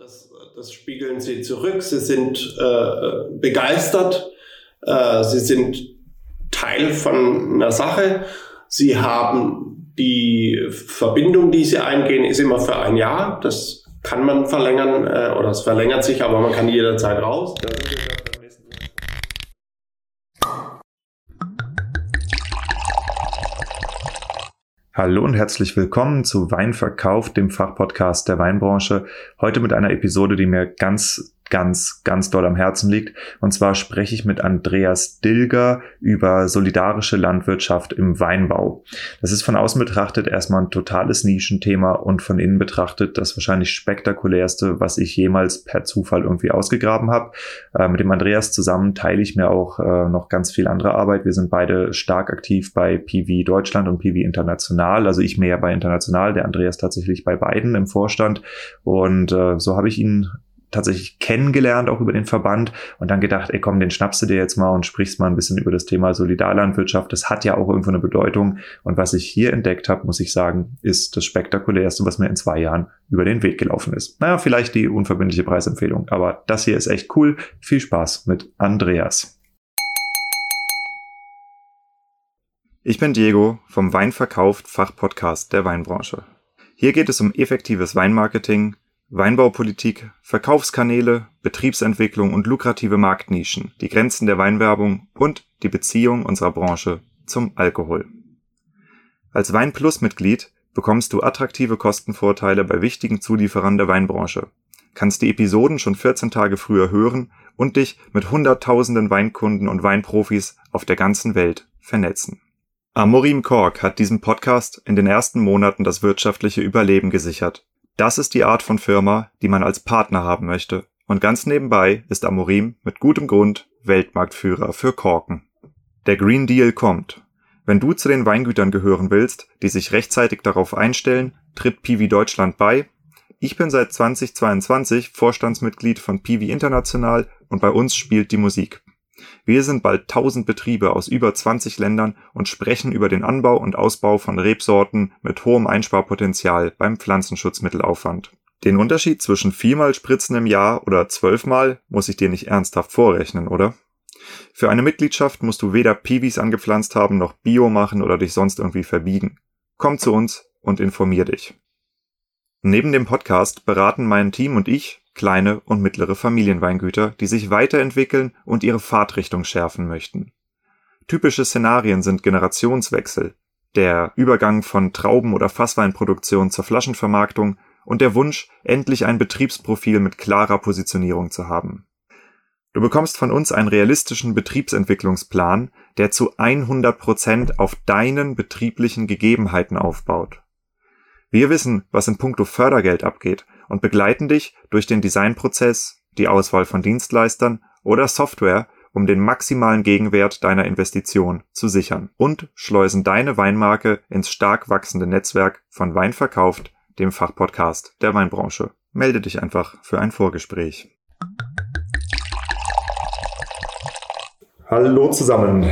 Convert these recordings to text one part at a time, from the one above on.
das, das spiegeln sie zurück. Sie sind äh, begeistert, äh, sie sind Teil von einer Sache. Sie haben die Verbindung, die sie eingehen, ist immer für ein Jahr. Das kann man verlängern äh, oder es verlängert sich, aber man kann jederzeit raus. Hallo und herzlich willkommen zu Weinverkauf, dem Fachpodcast der Weinbranche. Heute mit einer Episode, die mir ganz ganz, ganz doll am Herzen liegt. Und zwar spreche ich mit Andreas Dilger über solidarische Landwirtschaft im Weinbau. Das ist von außen betrachtet erstmal ein totales Nischenthema und von innen betrachtet das wahrscheinlich spektakulärste, was ich jemals per Zufall irgendwie ausgegraben habe. Äh, mit dem Andreas zusammen teile ich mir auch äh, noch ganz viel andere Arbeit. Wir sind beide stark aktiv bei PV Deutschland und PV International. Also ich mehr bei International, der Andreas tatsächlich bei beiden im Vorstand. Und äh, so habe ich ihn tatsächlich kennengelernt, auch über den Verband und dann gedacht, ey komm, den schnappst du dir jetzt mal und sprichst mal ein bisschen über das Thema Solidarlandwirtschaft. Das hat ja auch irgendwo eine Bedeutung. Und was ich hier entdeckt habe, muss ich sagen, ist das spektakulärste, was mir in zwei Jahren über den Weg gelaufen ist. Naja, vielleicht die unverbindliche Preisempfehlung, aber das hier ist echt cool. Viel Spaß mit Andreas. Ich bin Diego vom Weinverkauft Fachpodcast der Weinbranche. Hier geht es um effektives Weinmarketing, Weinbaupolitik, Verkaufskanäle, Betriebsentwicklung und lukrative Marktnischen, die Grenzen der Weinwerbung und die Beziehung unserer Branche zum Alkohol. Als Weinplus-Mitglied bekommst du attraktive Kostenvorteile bei wichtigen Zulieferern der Weinbranche, kannst die Episoden schon 14 Tage früher hören und dich mit hunderttausenden Weinkunden und Weinprofis auf der ganzen Welt vernetzen. Amorim Kork hat diesem Podcast in den ersten Monaten das wirtschaftliche Überleben gesichert das ist die Art von Firma, die man als Partner haben möchte. Und ganz nebenbei ist Amorim mit gutem Grund Weltmarktführer für Korken. Der Green Deal kommt. Wenn du zu den Weingütern gehören willst, die sich rechtzeitig darauf einstellen, tritt Piwi Deutschland bei. Ich bin seit 2022 Vorstandsmitglied von Piwi International und bei uns spielt die Musik. Wir sind bald 1000 Betriebe aus über 20 Ländern und sprechen über den Anbau und Ausbau von Rebsorten mit hohem Einsparpotenzial beim Pflanzenschutzmittelaufwand. Den Unterschied zwischen viermal Spritzen im Jahr oder zwölfmal muss ich dir nicht ernsthaft vorrechnen, oder? Für eine Mitgliedschaft musst du weder Piwis angepflanzt haben noch Bio machen oder dich sonst irgendwie verbiegen. Komm zu uns und informier dich. Neben dem Podcast beraten mein Team und ich kleine und mittlere Familienweingüter, die sich weiterentwickeln und ihre Fahrtrichtung schärfen möchten. Typische Szenarien sind Generationswechsel, der Übergang von Trauben- oder Fassweinproduktion zur Flaschenvermarktung und der Wunsch, endlich ein Betriebsprofil mit klarer Positionierung zu haben. Du bekommst von uns einen realistischen Betriebsentwicklungsplan, der zu 100 Prozent auf deinen betrieblichen Gegebenheiten aufbaut. Wir wissen, was in puncto Fördergeld abgeht und begleiten dich durch den Designprozess, die Auswahl von Dienstleistern oder Software, um den maximalen Gegenwert deiner Investition zu sichern und schleusen deine Weinmarke ins stark wachsende Netzwerk von Wein verkauft, dem Fachpodcast der Weinbranche. Melde dich einfach für ein Vorgespräch. Hallo zusammen.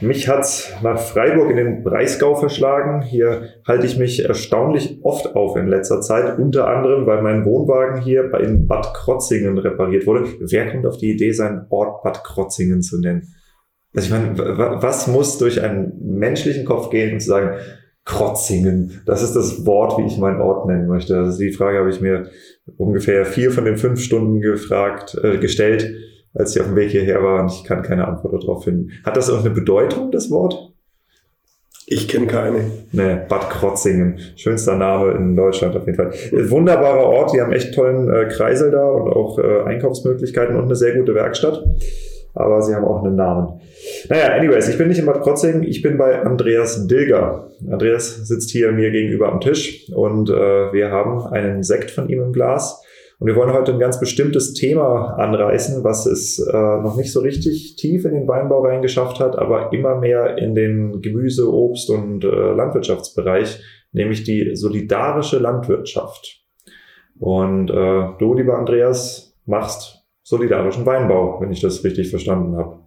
Mich hat's nach Freiburg in den Breisgau verschlagen. Hier halte ich mich erstaunlich oft auf in letzter Zeit, unter anderem, weil mein Wohnwagen hier in Bad Krotzingen repariert wurde. Wer kommt auf die Idee, seinen Ort Bad Krotzingen zu nennen? Also ich meine, was muss durch einen menschlichen Kopf gehen, um zu sagen, Krotzingen, das ist das Wort, wie ich meinen Ort nennen möchte. Also die Frage habe ich mir ungefähr vier von den fünf Stunden gefragt, äh, gestellt als ich auf dem Weg hierher war und ich kann keine Antwort darauf finden. Hat das auch eine Bedeutung, das Wort? Ich kenne keine. Nee, Bad Krotzingen. Schönster Name in Deutschland auf jeden Fall. Wunderbarer Ort, die haben echt tollen äh, Kreisel da und auch äh, Einkaufsmöglichkeiten und eine sehr gute Werkstatt. Aber sie haben auch einen Namen. Naja, anyways, ich bin nicht in Bad Krotzingen, ich bin bei Andreas Dilger. Andreas sitzt hier mir gegenüber am Tisch und äh, wir haben einen Sekt von ihm im Glas. Und wir wollen heute ein ganz bestimmtes Thema anreißen, was es äh, noch nicht so richtig tief in den Weinbau reingeschafft hat, aber immer mehr in den Gemüse-, Obst- und äh, Landwirtschaftsbereich, nämlich die solidarische Landwirtschaft. Und äh, du, lieber Andreas, machst solidarischen Weinbau, wenn ich das richtig verstanden habe.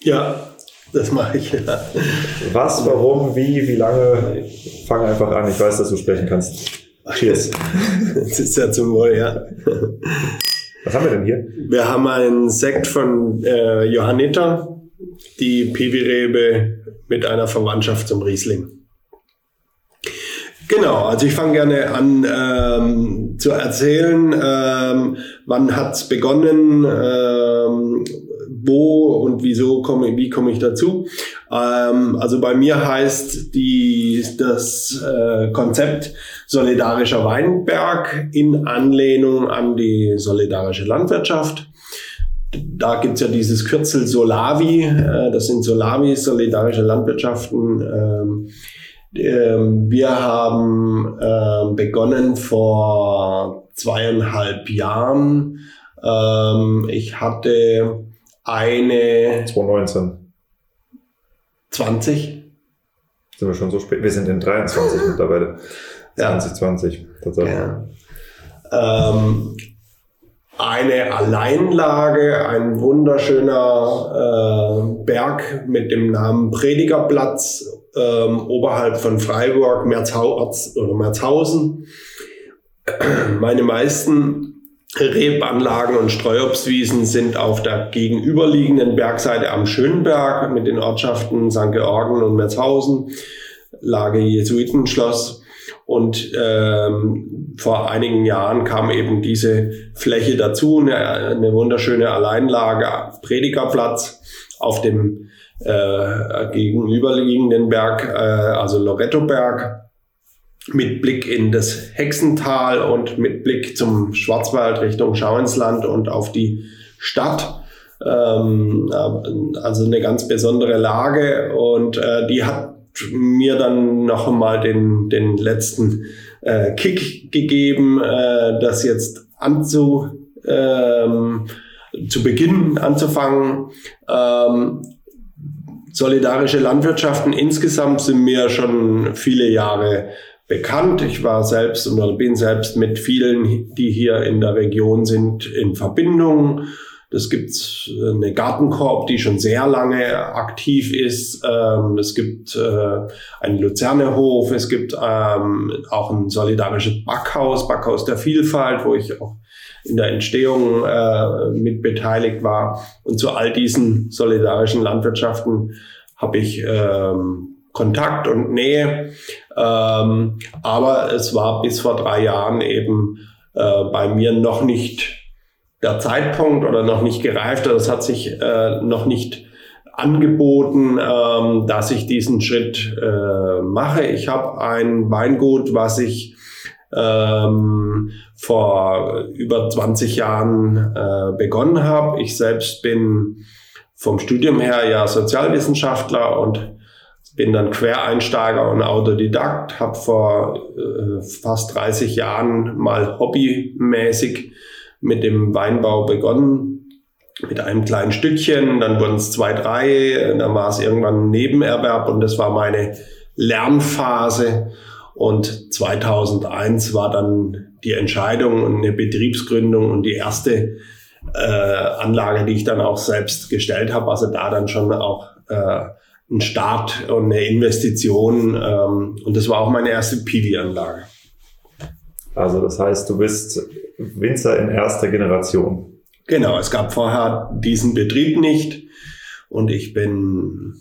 Ja, das mache ich. Ja. Was, warum, wie, wie lange? Fang einfach an. Ich weiß, dass du sprechen kannst. Cheers. Das ist ja zum Wohl, ja. Was haben wir denn hier? Wir haben einen Sekt von äh, Johanniter, die Piwi-Rebe mit einer Verwandtschaft zum Riesling. Genau, also ich fange gerne an ähm, zu erzählen, ähm, wann hat's begonnen, ähm, wo und wieso komme, wie komme ich dazu. Ähm, also bei mir heißt die, das äh, Konzept solidarischer Weinberg in Anlehnung an die solidarische Landwirtschaft. Da gibt's ja dieses Kürzel Solavi, äh, das sind Solavi, solidarische Landwirtschaften. Ähm, ähm, wir haben äh, begonnen vor zweieinhalb Jahren. Ähm, ich hatte eine 2019. 20. Sind wir schon so spät? Wir sind in 23 mittlerweile. Ja. 2020. Tatsächlich. Ja. Ähm, eine Alleinlage, ein wunderschöner äh, Berg mit dem Namen Predigerplatz ähm, oberhalb von Freiburg, Merzhau oder Merzhausen. Meine meisten Rebanlagen und Streuobstwiesen sind auf der gegenüberliegenden Bergseite am Schönberg mit den Ortschaften St. Georgen und Merzhausen, Lage Jesuitenschloss. Und ähm, vor einigen Jahren kam eben diese Fläche dazu, eine, eine wunderschöne Alleinlage, Predigerplatz auf dem äh, gegenüberliegenden Berg, äh, also Lorettoberg, mit Blick in das Hexental und mit Blick zum Schwarzwald Richtung Schauinsland und auf die Stadt. Ähm, also eine ganz besondere Lage und äh, die hat mir dann noch einmal den, den letzten äh, Kick gegeben, äh, das jetzt anzu, ähm, zu Beginn anzufangen. Ähm, solidarische Landwirtschaften insgesamt sind mir schon viele Jahre bekannt. Ich war selbst oder bin selbst mit vielen, die hier in der Region sind, in Verbindung. Das gibt eine Gartenkorb, die schon sehr lange aktiv ist. Ähm, es gibt äh, einen Luzernehof. Es gibt ähm, auch ein solidarisches Backhaus, Backhaus der Vielfalt, wo ich auch in der Entstehung äh, mit beteiligt war. Und zu all diesen solidarischen Landwirtschaften habe ich ähm, Kontakt und Nähe. Aber es war bis vor drei Jahren eben äh, bei mir noch nicht der Zeitpunkt oder noch nicht gereift oder es hat sich äh, noch nicht angeboten, ähm, dass ich diesen Schritt äh, mache. Ich habe ein Weingut, was ich ähm, vor über 20 Jahren äh, begonnen habe. Ich selbst bin vom Studium her ja Sozialwissenschaftler und bin dann Quereinsteiger und Autodidakt, habe vor äh, fast 30 Jahren mal hobbymäßig mit dem Weinbau begonnen, mit einem kleinen Stückchen, dann wurden es zwei, drei, dann war es irgendwann ein Nebenerwerb und das war meine Lernphase. Und 2001 war dann die Entscheidung und eine Betriebsgründung und die erste äh, Anlage, die ich dann auch selbst gestellt habe, also da dann schon auch äh, ein Start und eine Investition. Ähm, und das war auch meine erste PV-Anlage. Also das heißt, du bist Winzer in erster Generation. Genau, es gab vorher diesen Betrieb nicht und ich bin.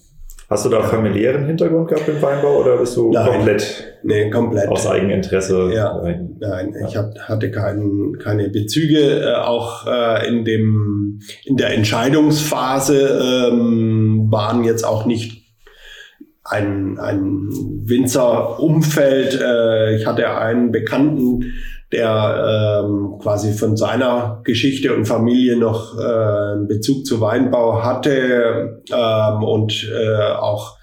Hast du da familiären Hintergrund gehabt im Weinbau oder bist du Nein, komplett, nee, komplett aus Eigeninteresse? Ja, nein, ich hab, hatte kein, keine Bezüge. Äh, auch äh, in, dem, in der Entscheidungsphase ähm, waren jetzt auch nicht ein, ein Winzerumfeld. Äh, ich hatte einen Bekannten, der ähm, quasi von seiner Geschichte und Familie noch äh, Bezug zu Weinbau hatte ähm, und äh, auch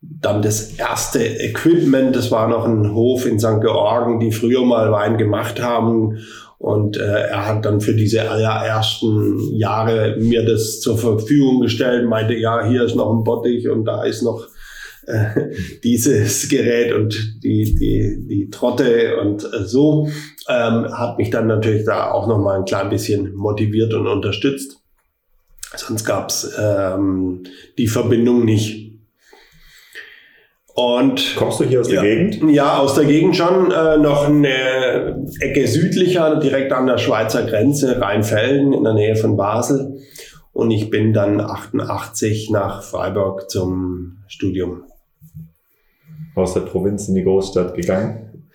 dann das erste Equipment, das war noch ein Hof in St. Georgen, die früher mal Wein gemacht haben. Und äh, er hat dann für diese allerersten Jahre mir das zur Verfügung gestellt, meinte, ja, hier ist noch ein Bottich und da ist noch äh, dieses Gerät und die, die, die Trotte und äh, so, ähm, hat mich dann natürlich da auch noch mal ein klein bisschen motiviert und unterstützt. Sonst gab's ähm, die Verbindung nicht. Und Kommst du hier aus ja, der Gegend? Ja, aus der Gegend schon. Äh, noch eine Ecke südlicher, direkt an der Schweizer Grenze, Rheinfelden in der Nähe von Basel. Und ich bin dann 88 nach Freiburg zum Studium. Aus der Provinz in die Großstadt gegangen?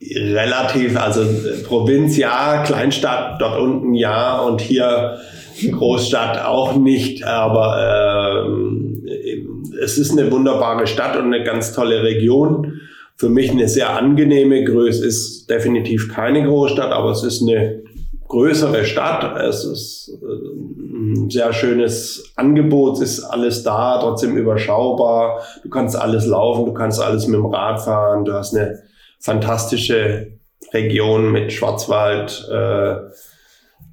Relativ, also Provinz ja, Kleinstadt dort unten ja und hier Großstadt auch nicht, aber ähm, es ist eine wunderbare Stadt und eine ganz tolle Region. Für mich eine sehr angenehme Größe, ist definitiv keine Großstadt, aber es ist eine größere Stadt. Es ist äh, ein sehr schönes Angebot, es ist alles da, trotzdem überschaubar. Du kannst alles laufen, du kannst alles mit dem Rad fahren, du hast eine fantastische Region mit Schwarzwald, äh,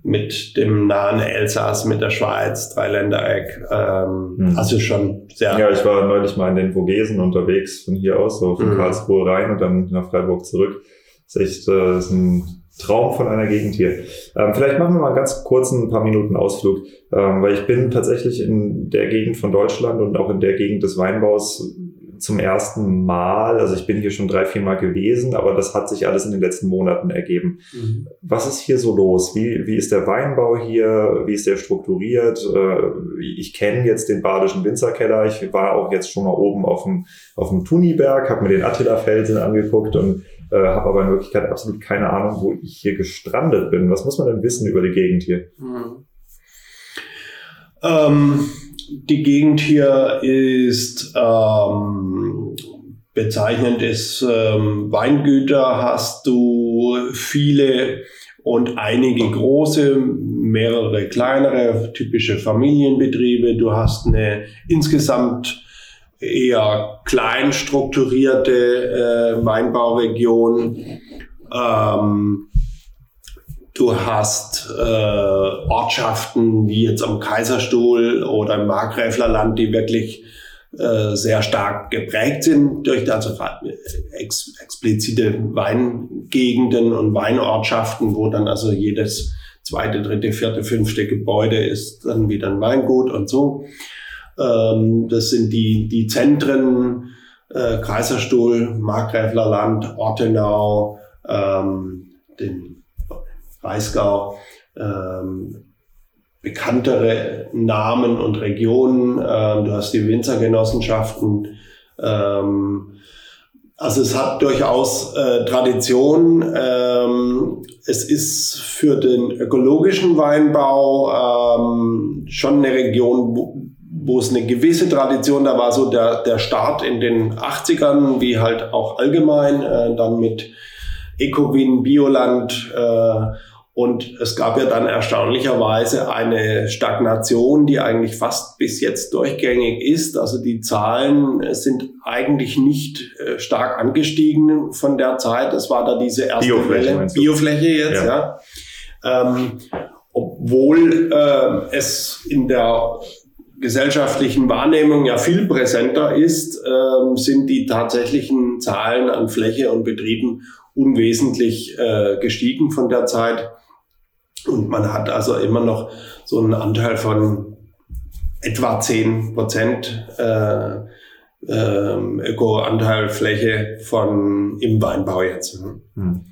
mit dem nahen Elsass, mit der Schweiz, Dreiländereck. Ähm, Hm. Also schon sehr. Ja, ich war neulich mal in den Vogesen unterwegs von hier aus, so von Mhm. Karlsruhe rein und dann nach Freiburg zurück. Das ist echt äh, ist ein Traum von einer Gegend hier. Ähm, vielleicht machen wir mal ganz kurzen ein paar Minuten Ausflug, ähm, weil ich bin tatsächlich in der Gegend von Deutschland und auch in der Gegend des Weinbaus zum ersten Mal. Also ich bin hier schon drei, vier Mal gewesen, aber das hat sich alles in den letzten Monaten ergeben. Mhm. Was ist hier so los? Wie, wie ist der Weinbau hier? Wie ist der strukturiert? Äh, Ich kenne jetzt den Badischen Winzerkeller. Ich war auch jetzt schon mal oben auf dem, auf dem Tuniberg, habe mir den Attila-Felsen angeguckt und äh, habe aber in Wirklichkeit absolut keine Ahnung, wo ich hier gestrandet bin. Was muss man denn wissen über die Gegend hier? Mhm. Ähm, die Gegend hier ist ähm, bezeichnend ist ähm, Weingüter hast du viele und einige große, mehrere kleinere, typische Familienbetriebe. Du hast eine insgesamt eher klein strukturierte äh, Weinbauregion. Ähm, Du hast äh, Ortschaften wie jetzt am Kaiserstuhl oder im Markgräflerland, die wirklich äh, sehr stark geprägt sind durch also ex, explizite Weingegenden und Weinortschaften, wo dann also jedes zweite, dritte, vierte, fünfte Gebäude ist dann wieder ein Weingut und so. Ähm, das sind die, die Zentren, äh, Kaiserstuhl, Markgräflerland, Ortenau, ähm, den Breisgau, ähm, bekanntere Namen und Regionen. Ähm, du hast die Winzergenossenschaften. Ähm, also es hat durchaus äh, Tradition. Ähm, es ist für den ökologischen Weinbau ähm, schon eine Region, wo, es eine gewisse Tradition, da war so der, der Start in den 80ern, wie halt auch allgemein, äh, dann mit Ecowin, Bioland, äh, und es gab ja dann erstaunlicherweise eine Stagnation, die eigentlich fast bis jetzt durchgängig ist. Also die Zahlen sind eigentlich nicht äh, stark angestiegen von der Zeit. Es war da diese erste Biofläche, Welle. Biofläche jetzt, ja. Ähm, obwohl äh, es in der gesellschaftlichen Wahrnehmung ja viel präsenter ist, ähm, sind die tatsächlichen Zahlen an Fläche und Betrieben unwesentlich äh, gestiegen von der Zeit. Und man hat also immer noch so einen Anteil von etwa 10 Prozent äh, ähm, Öko-Anteil Fläche von im Weinbau jetzt. Hm.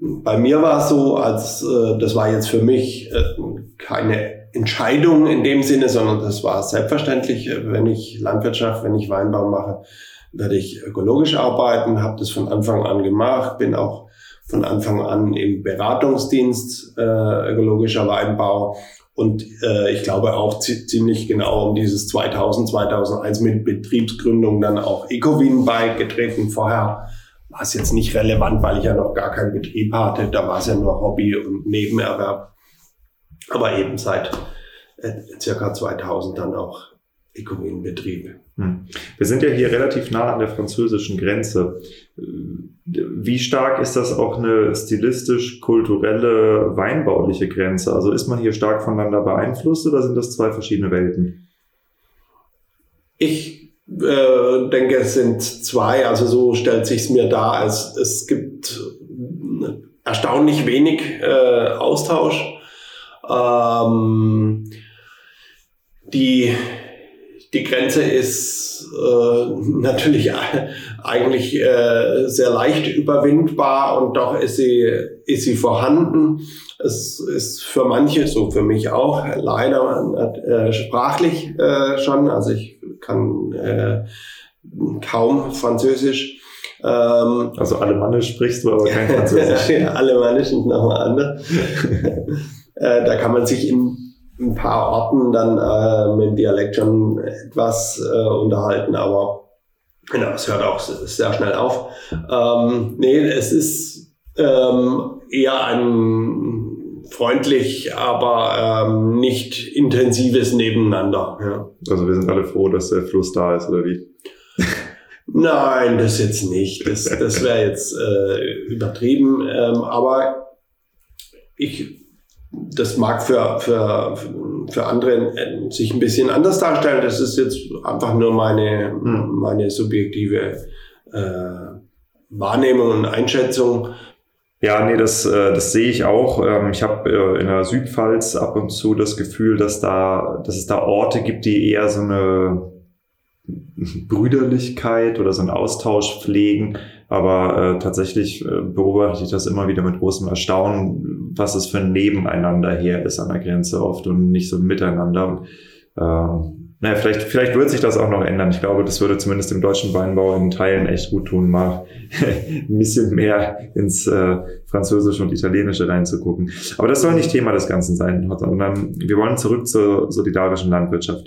Bei mir war es so, als äh, das war jetzt für mich äh, keine Entscheidung in dem Sinne, sondern das war selbstverständlich, äh, wenn ich Landwirtschaft, wenn ich Weinbau mache, werde ich ökologisch arbeiten, habe das von Anfang an gemacht, bin auch von Anfang an im Beratungsdienst äh, ökologischer Weinbau und äh, ich glaube auch zi ziemlich genau um dieses 2000, 2001 mit Betriebsgründung dann auch Ecowin beigetreten. Vorher war es jetzt nicht relevant, weil ich ja noch gar keinen Betrieb hatte. Da war es ja nur Hobby und Nebenerwerb. Aber eben seit äh, circa 2000 dann auch Ecowin-Betriebe. Hm. Wir sind ja hier relativ nah an der französischen Grenze. Wie stark ist das auch eine stilistisch-kulturelle, weinbauliche Grenze? Also ist man hier stark voneinander beeinflusst oder sind das zwei verschiedene Welten? Ich äh, denke, es sind zwei, also so stellt sich's mir dar. Es, es gibt erstaunlich wenig äh, Austausch. Ähm, die, die Grenze ist äh, natürlich eigentlich äh, sehr leicht überwindbar und doch ist sie, ist sie vorhanden. Es ist für manche, so für mich auch, leider äh, sprachlich äh, schon. Also ich kann äh, kaum Französisch. Ähm, also Alemannisch sprichst du, aber kein Französisch. Alemannisch und nochmal anders. äh, da kann man sich in ein paar Orten dann äh, mit dem Dialekt schon etwas äh, unterhalten, aber genau, es hört auch sehr schnell auf. Ähm, nee, es ist ähm, eher ein freundlich, aber ähm, nicht intensives Nebeneinander. Ja. Also wir sind alle froh, dass der Fluss da ist, oder wie? Nein, das jetzt nicht. Das, das wäre jetzt äh, übertrieben. Ähm, aber ich das mag für, für, für andere äh, sich ein bisschen anders darstellen. Das ist jetzt einfach nur meine, hm. meine subjektive äh, Wahrnehmung und Einschätzung. Ja, nee, das, äh, das sehe ich auch. Ähm, ich habe äh, in der Südpfalz ab und zu das Gefühl, dass da, dass es da Orte gibt, die eher so eine Brüderlichkeit oder so einen Austausch pflegen. Aber äh, tatsächlich äh, beobachte ich das immer wieder mit großem Erstaunen, was es für ein Nebeneinander her ist an der Grenze oft und nicht so ein Miteinander. Und, äh, naja, vielleicht, vielleicht wird sich das auch noch ändern. Ich glaube, das würde zumindest im deutschen Weinbau in Teilen echt gut tun, mal ein bisschen mehr ins äh, Französische und Italienische reinzugucken. Aber das soll nicht Thema des Ganzen sein, sondern wir wollen zurück zur solidarischen Landwirtschaft.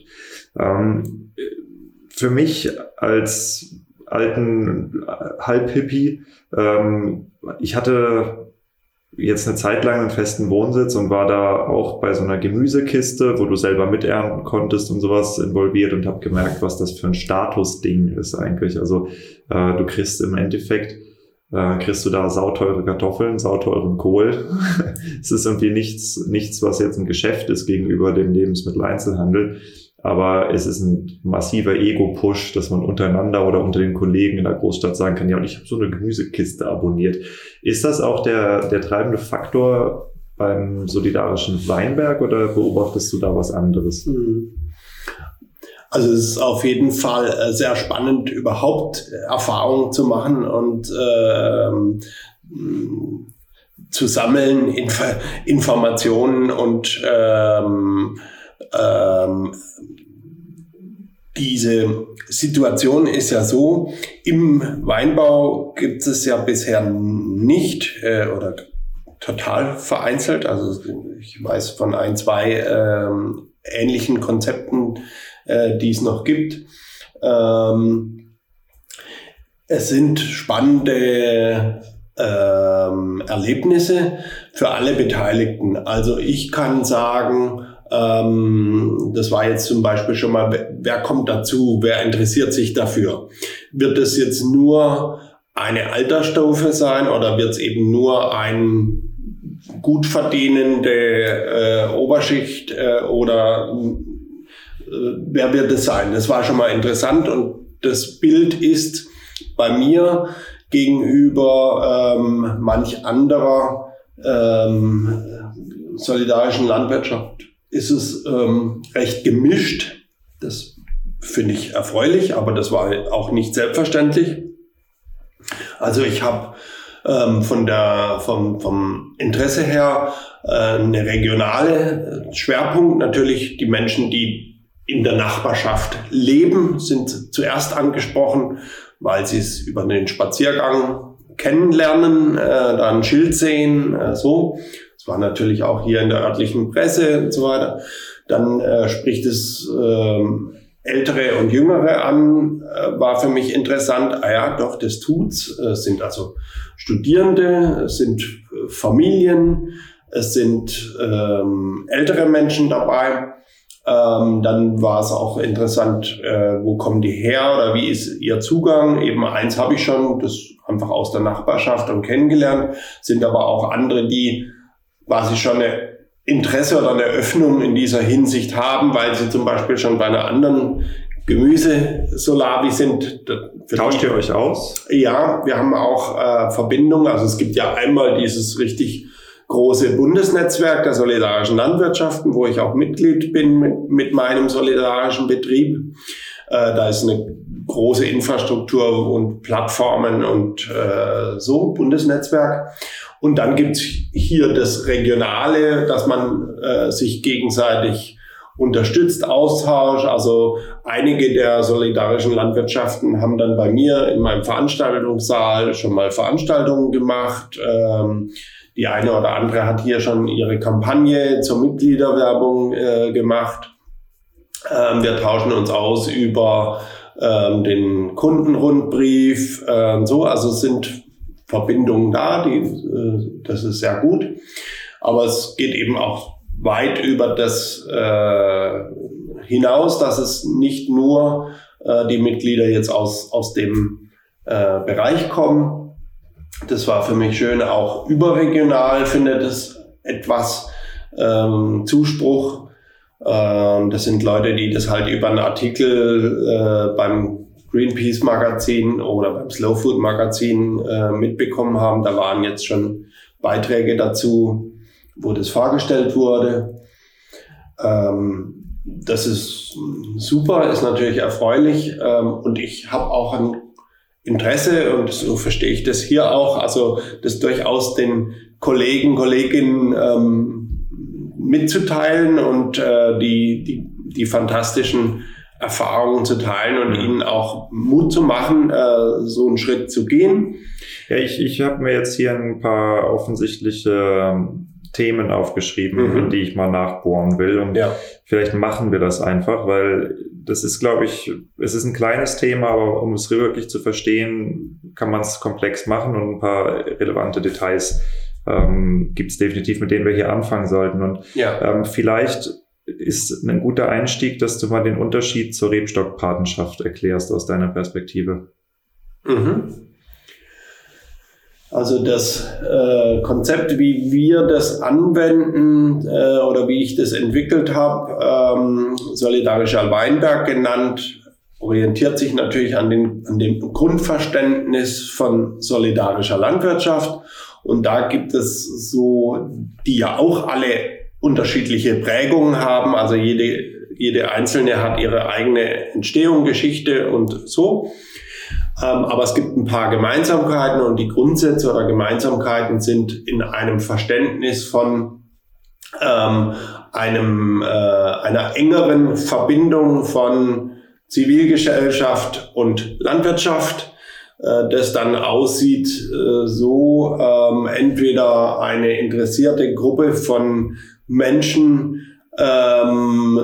Ähm, für mich als alten Halbhippie, ähm, ich hatte jetzt eine Zeit lang einen festen Wohnsitz und war da auch bei so einer Gemüsekiste, wo du selber miternten konntest und sowas involviert und habe gemerkt, was das für ein Statusding ist eigentlich. Also äh, du kriegst im Endeffekt äh, kriegst du da sauteure Kartoffeln, sauteuren Kohl. es ist irgendwie nichts, nichts, was jetzt ein Geschäft ist gegenüber dem Lebensmitteleinzelhandel. Aber es ist ein massiver Ego-Push, dass man untereinander oder unter den Kollegen in der Großstadt sagen kann, ja, und ich habe so eine Gemüsekiste abonniert. Ist das auch der, der treibende Faktor beim solidarischen Weinberg oder beobachtest du da was anderes? Mhm. Also es ist auf jeden Fall äh, sehr spannend, überhaupt Erfahrungen zu machen und ähm, zu sammeln, Inf Informationen und ähm, ähm, diese Situation ist ja so, im Weinbau gibt es ja bisher nicht äh, oder total vereinzelt. Also ich weiß von ein, zwei ähm, ähnlichen Konzepten, äh, die es noch gibt. Ähm, es sind spannende ähm, Erlebnisse für alle Beteiligten. Also ich kann sagen, ähm, das war jetzt zum Beispiel schon mal, wer kommt dazu, wer interessiert sich dafür? Wird es jetzt nur eine Altersstufe sein oder wird es eben nur ein gut verdienende äh, Oberschicht äh, oder äh, wer wird es sein? Das war schon mal interessant und das Bild ist bei mir gegenüber ähm, manch anderer ähm, solidarischen Landwirtschaft ist es ähm, recht gemischt. Das finde ich erfreulich, aber das war auch nicht selbstverständlich. Also ich habe ähm, von der vom, vom Interesse her äh, eine regionale Schwerpunkt. Natürlich die Menschen, die in der Nachbarschaft leben, sind zuerst angesprochen, weil sie es über den Spaziergang kennenlernen, äh, da ein Schild sehen, äh, so. Es war natürlich auch hier in der örtlichen Presse und so weiter. Dann äh, spricht es ähm, Ältere und Jüngere an, äh, war für mich interessant. Ah ja, doch, das tut's. Es sind also Studierende, es sind äh, Familien, es sind ähm, ältere Menschen dabei. Ähm, dann war es auch interessant, äh, wo kommen die her oder wie ist ihr Zugang? Eben eins habe ich schon, das einfach aus der Nachbarschaft und kennengelernt, sind aber auch andere, die quasi schon eine Interesse oder eine Öffnung in dieser Hinsicht haben, weil sie zum Beispiel schon bei einer anderen Gemüse-Solavi sind. Tauscht ihr euch aus? Ja, wir haben auch äh, Verbindungen. Also es gibt ja einmal dieses richtig große Bundesnetzwerk der solidarischen Landwirtschaften, wo ich auch Mitglied bin mit, mit meinem solidarischen Betrieb. Äh, da ist eine große Infrastruktur und Plattformen und äh, so, Bundesnetzwerk. Und dann gibt's hier das Regionale, dass man äh, sich gegenseitig unterstützt, Austausch. Also einige der solidarischen Landwirtschaften haben dann bei mir in meinem Veranstaltungssaal schon mal Veranstaltungen gemacht. Ähm, die eine oder andere hat hier schon ihre Kampagne zur Mitgliederwerbung äh, gemacht. Ähm, wir tauschen uns aus über ähm, den Kundenrundbrief, äh, so. Also sind Verbindungen da, die, äh, das ist sehr gut. Aber es geht eben auch weit über das äh, hinaus, dass es nicht nur äh, die Mitglieder jetzt aus, aus dem äh, Bereich kommen. Das war für mich schön, auch überregional findet es etwas ähm, Zuspruch. Ähm, das sind Leute, die das halt über einen Artikel äh, beim Greenpeace Magazin oder beim Slow Food Magazin äh, mitbekommen haben. Da waren jetzt schon Beiträge dazu, wo das vorgestellt wurde. Ähm, das ist super, ist natürlich erfreulich ähm, und ich habe auch ein Interesse und so verstehe ich das hier auch, also das durchaus den Kollegen, Kolleginnen ähm, mitzuteilen und äh, die, die, die fantastischen Erfahrungen zu teilen und ihnen auch Mut zu machen, äh, so einen Schritt zu gehen. Ja, ich, ich habe mir jetzt hier ein paar offensichtliche Themen aufgeschrieben, mhm. in die ich mal nachbohren will. Und ja. vielleicht machen wir das einfach, weil das ist, glaube ich, es ist ein kleines Thema, aber um es wirklich zu verstehen, kann man es komplex machen und ein paar relevante Details ähm, gibt es definitiv, mit denen wir hier anfangen sollten. Und ja. ähm, vielleicht ist ein guter Einstieg, dass du mal den Unterschied zur Rebstockpatenschaft erklärst aus deiner Perspektive. Mhm. Also das äh, Konzept, wie wir das anwenden äh, oder wie ich das entwickelt habe, ähm, solidarischer Weinberg genannt, orientiert sich natürlich an, den, an dem Grundverständnis von solidarischer Landwirtschaft. Und da gibt es so, die ja auch alle unterschiedliche Prägungen haben. Also jede, jede einzelne hat ihre eigene Entstehung, Geschichte und so. Ähm, aber es gibt ein paar Gemeinsamkeiten und die Grundsätze oder Gemeinsamkeiten sind in einem Verständnis von ähm, einem, äh, einer engeren Verbindung von Zivilgesellschaft und Landwirtschaft, äh, das dann aussieht äh, so, ähm, entweder eine interessierte Gruppe von Menschen ähm,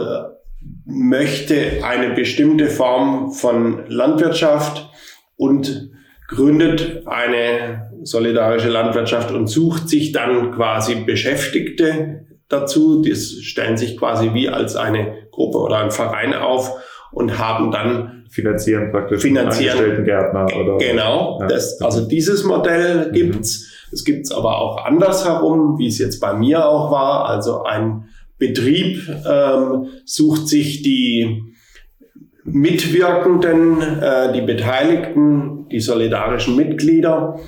möchte eine bestimmte Form von Landwirtschaft und gründet eine solidarische Landwirtschaft und sucht sich dann quasi Beschäftigte dazu. Die stellen sich quasi wie als eine Gruppe oder ein Verein auf und haben dann finanzieren praktisch finanzieren Gärtner oder genau. Ja. Das, also dieses Modell mhm. Gibt's. Mhm. Es aber auch andersherum, wie es jetzt bei mir auch war. Also ein Betrieb ähm, sucht sich die Mitwirkenden, äh, die Beteiligten, die solidarischen Mitglieder.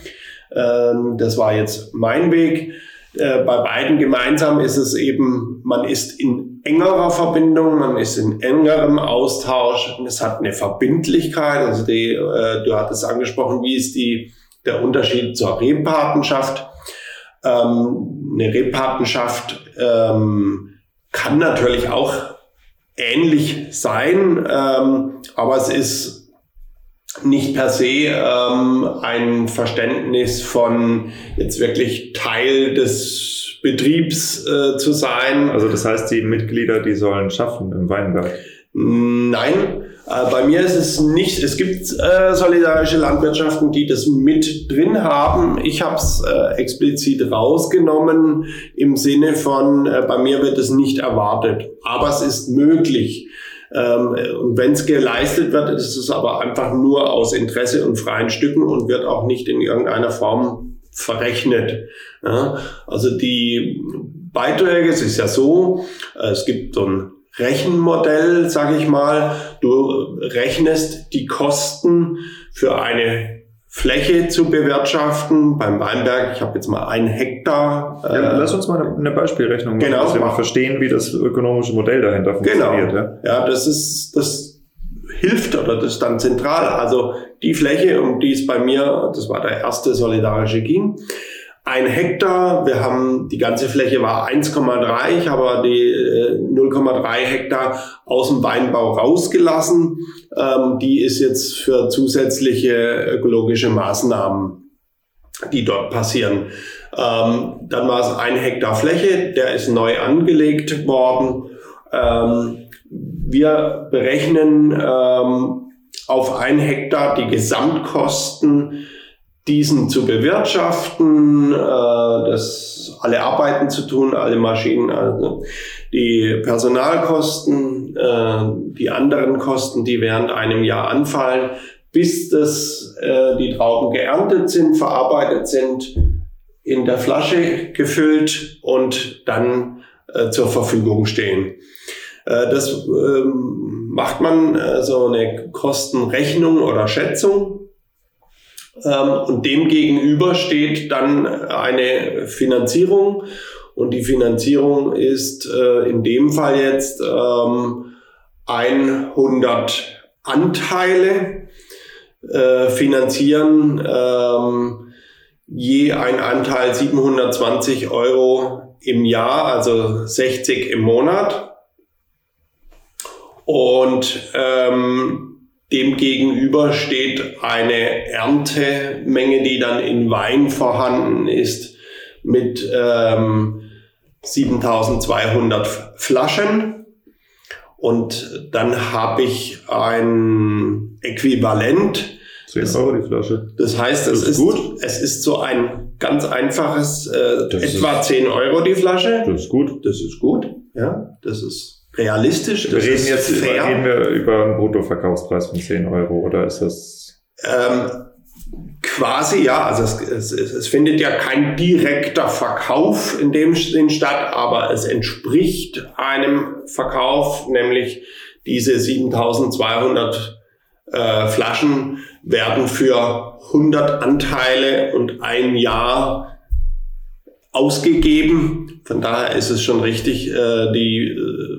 Ähm, das war jetzt mein Weg. Äh, bei beiden gemeinsam ist es eben, man ist in engerer Verbindung, man ist in engerem Austausch. Es hat eine Verbindlichkeit. Also die, äh, du hattest angesprochen, wie ist die, der Unterschied zur Rebpatenschaft? Ähm, eine Rebpatenschaft ähm, kann natürlich auch ähnlich sein, ähm, aber es ist nicht per se ähm, ein Verständnis von jetzt wirklich Teil des Betriebs äh, zu sein. Also das heißt, die Mitglieder, die sollen schaffen im Weinberg. Nein, bei mir ist es nicht, es gibt äh, solidarische Landwirtschaften, die das mit drin haben. Ich habe es äh, explizit rausgenommen im Sinne von, äh, bei mir wird es nicht erwartet, aber es ist möglich. Ähm, und wenn es geleistet wird, ist es aber einfach nur aus Interesse und freien Stücken und wird auch nicht in irgendeiner Form verrechnet. Ja, also die Beiträge, es ist ja so, äh, es gibt so ein Rechenmodell, sage ich mal. Du rechnest die Kosten für eine Fläche zu bewirtschaften. Beim Weinberg, ich habe jetzt mal einen Hektar. Ja, äh, lass uns mal eine, eine Beispielrechnung machen, genau, dass wir mal verstehen, wie das ökonomische Modell dahinter funktioniert. Genau. Ja, ja das ist das hilft oder das ist dann zentral. Also die Fläche, um die es bei mir, das war der erste solidarische ging, ein Hektar. Wir haben, die ganze Fläche war 1,3. Ich habe die 0,3 äh, Hektar aus dem Weinbau rausgelassen. Ähm, die ist jetzt für zusätzliche ökologische Maßnahmen, die dort passieren. Ähm, dann war es ein Hektar Fläche, der ist neu angelegt worden. Ähm, wir berechnen auf ein Hektar die Gesamtkosten diesen zu bewirtschaften, äh, das alle Arbeiten zu tun, alle Maschinen, also die Personalkosten, äh, die anderen Kosten, die während einem Jahr anfallen, bis das, äh, die Trauben geerntet sind, verarbeitet sind, in der Flasche gefüllt und dann äh, zur Verfügung stehen. Äh, das ähm, macht man äh, so eine Kostenrechnung oder Schätzung und dem gegenüber steht dann eine Finanzierung. Und die Finanzierung ist äh, in dem Fall jetzt ähm, 100 Anteile äh, finanzieren ähm, je ein Anteil 720 Euro im Jahr, also 60 im Monat. Und ähm, Demgegenüber steht eine Erntemenge, die dann in Wein vorhanden ist, mit ähm, 7200 Flaschen. Und dann habe ich ein Äquivalent. 10 Euro die Flasche. Das heißt, es ist, gut. es ist so ein ganz einfaches, äh, etwa ist, 10 Euro die Flasche. Das ist gut. Das ist gut. Ja, das ist realistisch. Wir reden jetzt fair. reden wir über einen Bruttoverkaufspreis von 10 Euro oder ist das? Ähm, quasi ja, also es, es, es findet ja kein direkter Verkauf in dem Sinn statt, aber es entspricht einem Verkauf, nämlich diese 7200 äh, Flaschen werden für 100 Anteile und ein Jahr ausgegeben. Von daher ist es schon richtig, äh, die äh,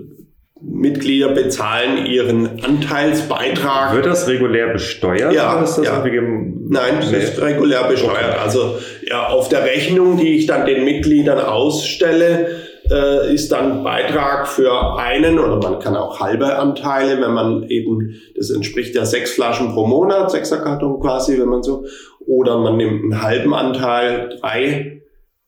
Mitglieder bezahlen ihren Anteilsbeitrag. Wird das regulär besteuert? Ja, das ja. Nein, das ist regulär besteuert. Also ja, auf der Rechnung, die ich dann den Mitgliedern ausstelle, äh, ist dann Beitrag für einen oder man kann auch halbe Anteile, wenn man eben, das entspricht ja sechs Flaschen pro Monat, sechser Karton quasi, wenn man so, oder man nimmt einen halben Anteil, drei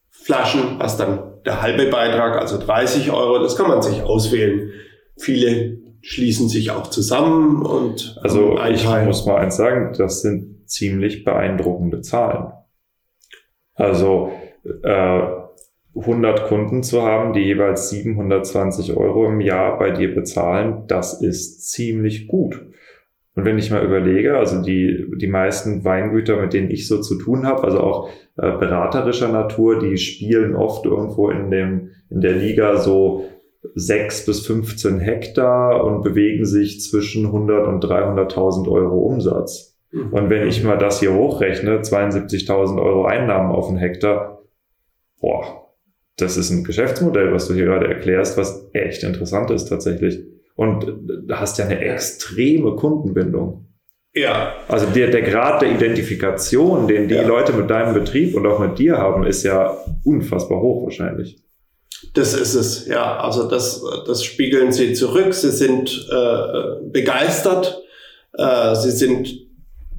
Flaschen, was dann der halbe Beitrag, also 30 Euro, das kann man sich auswählen Viele schließen sich auch zusammen und also ich muss mal eins sagen, das sind ziemlich beeindruckende Zahlen. Also äh, 100 Kunden zu haben, die jeweils 720 Euro im Jahr bei dir bezahlen, das ist ziemlich gut. Und wenn ich mal überlege, also die, die meisten Weingüter, mit denen ich so zu tun habe, also auch äh, beraterischer Natur, die spielen oft irgendwo in dem, in der Liga so 6 bis 15 Hektar und bewegen sich zwischen 100 und 300.000 Euro Umsatz. Mhm. Und wenn ich mal das hier hochrechne, 72.000 Euro Einnahmen auf einen Hektar, boah, das ist ein Geschäftsmodell, was du hier gerade erklärst, was echt interessant ist tatsächlich. Und du hast ja eine extreme Kundenbindung. Ja. Also der, der Grad der Identifikation, den die ja. Leute mit deinem Betrieb und auch mit dir haben, ist ja unfassbar hoch wahrscheinlich. Das ist es, ja. Also das, das spiegeln sie zurück. Sie sind äh, begeistert. Äh, sie sind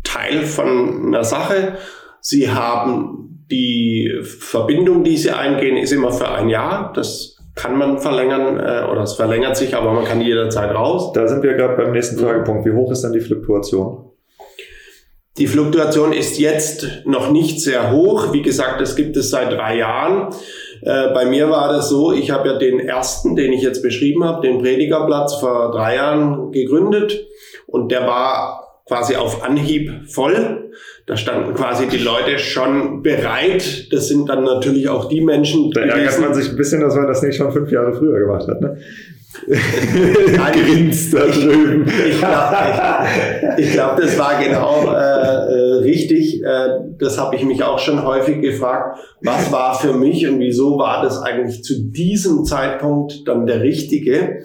Teil von einer Sache. Sie haben die Verbindung, die sie eingehen, ist immer für ein Jahr. Das kann man verlängern äh, oder es verlängert sich, aber man kann jederzeit raus. Da sind wir gerade beim nächsten Fragepunkt. Wie hoch ist dann die Fluktuation? Die Fluktuation ist jetzt noch nicht sehr hoch. Wie gesagt, es gibt es seit drei Jahren. Äh, bei mir war das so, ich habe ja den ersten, den ich jetzt beschrieben habe, den Predigerplatz vor drei Jahren gegründet und der war quasi auf Anhieb voll. Da standen quasi die Leute schon bereit. Das sind dann natürlich auch die Menschen. Da ärgert man sich ein bisschen, dass man das nicht schon fünf Jahre früher gemacht hat. Ne? Grinst da drüben. Ich glaube, glaub, das war genau äh, äh, richtig. Äh, das habe ich mich auch schon häufig gefragt. Was war für mich und wieso war das eigentlich zu diesem Zeitpunkt dann der richtige?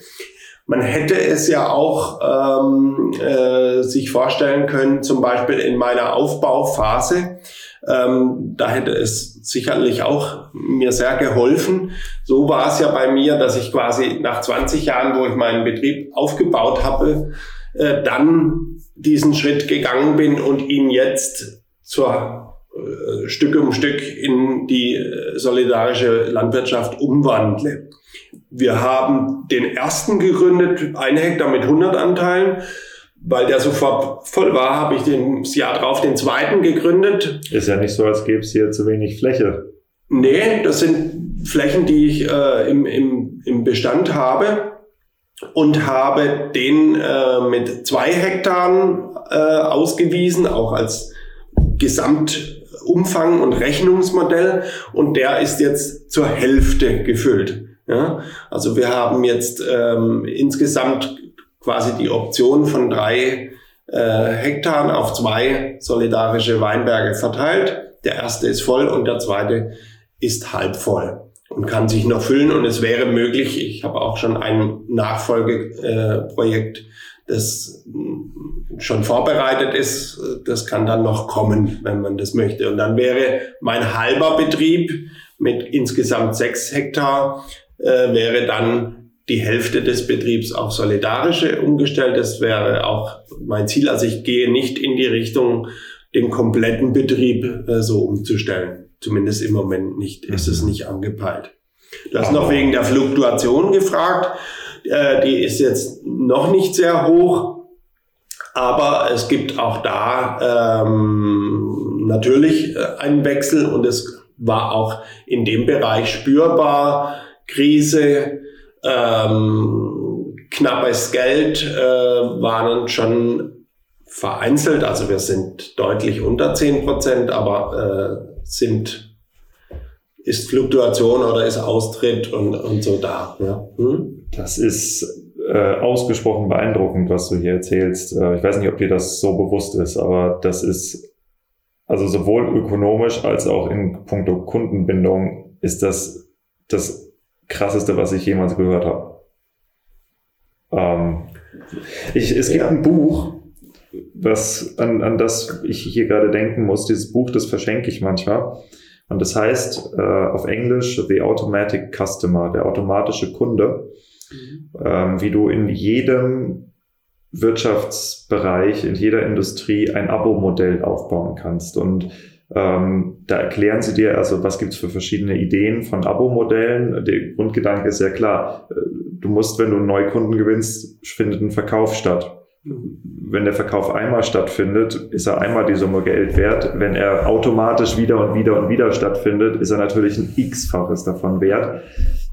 Man hätte es ja auch ähm, äh, sich vorstellen können, zum Beispiel in meiner Aufbauphase, ähm, da hätte es sicherlich auch mir sehr geholfen. So war es ja bei mir, dass ich quasi nach 20 Jahren, wo ich meinen Betrieb aufgebaut habe, äh, dann diesen Schritt gegangen bin und ihn jetzt zur äh, Stück um Stück in die äh, solidarische Landwirtschaft umwandle. Wir haben den ersten gegründet, ein Hektar mit 100 Anteilen weil der sofort voll war, habe ich den, das Jahr drauf den zweiten gegründet. Ist ja nicht so, als gäbe es hier zu wenig Fläche. Nee, das sind Flächen, die ich äh, im, im, im Bestand habe und habe den äh, mit zwei Hektaren äh, ausgewiesen, auch als Gesamtumfang und Rechnungsmodell. Und der ist jetzt zur Hälfte gefüllt. Ja? Also wir haben jetzt ähm, insgesamt quasi die Option von drei äh, Hektaren auf zwei solidarische Weinberge verteilt. Der erste ist voll und der zweite ist halb voll und kann sich noch füllen. Und es wäre möglich, ich habe auch schon ein Nachfolgeprojekt, äh, das schon vorbereitet ist. Das kann dann noch kommen, wenn man das möchte. Und dann wäre mein halber Betrieb mit insgesamt sechs Hektar, äh, wäre dann die Hälfte des Betriebs auf solidarische umgestellt. Das wäre auch mein Ziel. Also ich gehe nicht in die Richtung, den kompletten Betrieb äh, so umzustellen. Zumindest im Moment nicht, ist es mhm. nicht angepeilt. Du hast noch wegen der Fluktuation gefragt. Äh, die ist jetzt noch nicht sehr hoch, aber es gibt auch da ähm, natürlich äh, einen Wechsel und es war auch in dem Bereich spürbar. Krise, ähm, knappes Geld äh, waren schon vereinzelt, also wir sind deutlich unter 10 Prozent, aber äh, sind ist Fluktuation oder ist Austritt und, und so da. Ja. Hm? Das ist äh, ausgesprochen beeindruckend, was du hier erzählst. Äh, ich weiß nicht, ob dir das so bewusst ist, aber das ist also sowohl ökonomisch als auch in puncto Kundenbindung ist das das krasseste, was ich jemals gehört habe. Ähm, ich, es gibt ja. ein Buch, was, an, an das ich hier gerade denken muss. Dieses Buch, das verschenke ich manchmal. Und das heißt äh, auf Englisch The Automatic Customer, der automatische Kunde, mhm. ähm, wie du in jedem Wirtschaftsbereich, in jeder Industrie ein Abo-Modell aufbauen kannst. Und ähm, da erklären sie dir, also was gibt's für verschiedene Ideen von Abo-Modellen. Der Grundgedanke ist ja klar, äh, du musst, wenn du einen Neukunden gewinnst, findet ein Verkauf statt. Wenn der Verkauf einmal stattfindet, ist er einmal die Summe Geld wert. Wenn er automatisch wieder und wieder und wieder stattfindet, ist er natürlich ein X-faches davon wert.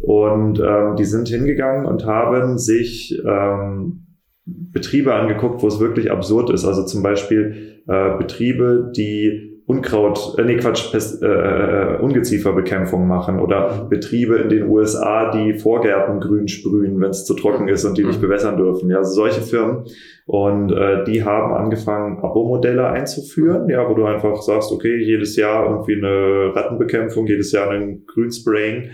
Und ähm, die sind hingegangen und haben sich ähm, Betriebe angeguckt, wo es wirklich absurd ist. Also zum Beispiel äh, Betriebe, die Unkraut, äh, nee, Quatsch, Pest, äh, äh, Ungezieferbekämpfung machen oder Betriebe in den USA, die Vorgärten grün sprühen, wenn es zu trocken ist und die nicht mhm. bewässern dürfen. Ja, also solche Firmen. Und äh, die haben angefangen, Abo-Modelle einzuführen, ja, wo du einfach sagst, okay, jedes Jahr irgendwie eine Rattenbekämpfung, jedes Jahr einen Grünspraying.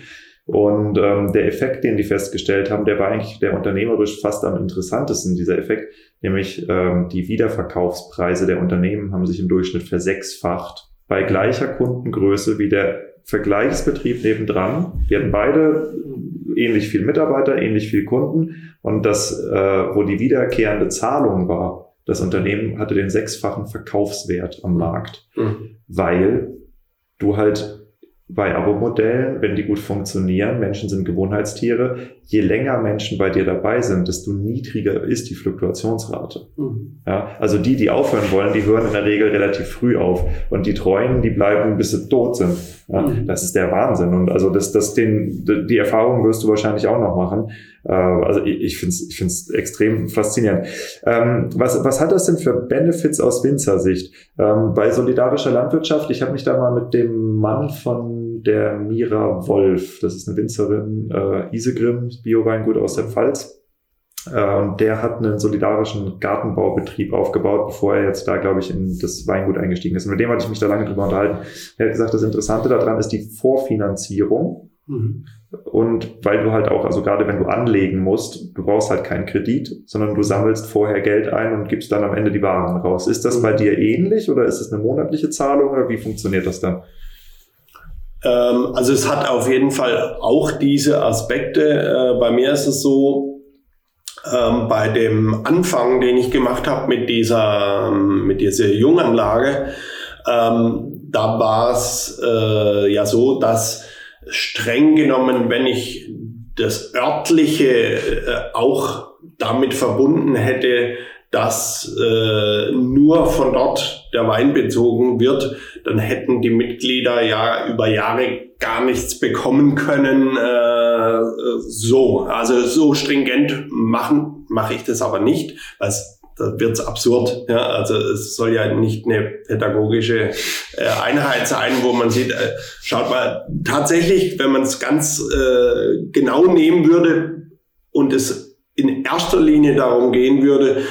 Und ähm, der Effekt, den die festgestellt haben, der war eigentlich der unternehmerisch fast am interessantesten, dieser Effekt, nämlich ähm, die Wiederverkaufspreise der Unternehmen haben sich im Durchschnitt versechsfacht bei gleicher Kundengröße wie der Vergleichsbetrieb nebendran. Die hatten beide ähnlich viel Mitarbeiter, ähnlich viel Kunden und das, äh, wo die wiederkehrende Zahlung war, das Unternehmen hatte den sechsfachen Verkaufswert am Markt, mhm. weil du halt bei Abo-Modellen, wenn die gut funktionieren, Menschen sind Gewohnheitstiere, je länger Menschen bei dir dabei sind, desto niedriger ist die Fluktuationsrate. Mhm. Ja, also die, die aufhören wollen, die hören in der Regel relativ früh auf. Und die Treuen, die bleiben, bis sie tot sind. Ja, mhm. Das ist der Wahnsinn. Und also das, das den, die Erfahrung wirst du wahrscheinlich auch noch machen. Äh, also ich, ich finde es ich find's extrem faszinierend. Ähm, was, was hat das denn für Benefits aus Winzersicht? Ähm, bei solidarischer Landwirtschaft, ich habe mich da mal mit dem Mann von der Mira Wolf. Das ist eine Winzerin, äh, Isegrim, Bio-Weingut aus der Pfalz. Äh, und der hat einen solidarischen Gartenbaubetrieb aufgebaut, bevor er jetzt da, glaube ich, in das Weingut eingestiegen ist. Und mit dem hatte ich mich da lange drüber unterhalten. Er hat gesagt, das Interessante daran ist die Vorfinanzierung. Mhm. Und weil du halt auch, also gerade wenn du anlegen musst, du brauchst halt keinen Kredit, sondern du sammelst vorher Geld ein und gibst dann am Ende die Waren raus. Ist das mhm. bei dir ähnlich oder ist es eine monatliche Zahlung oder wie funktioniert das dann? Ähm, also es hat auf jeden Fall auch diese Aspekte. Äh, bei mir ist es so, ähm, bei dem Anfang, den ich gemacht habe mit dieser, mit dieser Junganlage, ähm, da war es äh, ja so, dass streng genommen, wenn ich das örtliche äh, auch damit verbunden hätte, dass äh, nur von dort der Wein bezogen wird, dann hätten die Mitglieder ja über Jahre gar nichts bekommen können. Äh, so, also so stringent machen mache ich das aber nicht, weil da wird's absurd. Ja, also es soll ja nicht eine pädagogische äh, Einheit sein, wo man sieht, äh, schaut mal, tatsächlich, wenn man es ganz äh, genau nehmen würde und es in erster Linie darum gehen würde,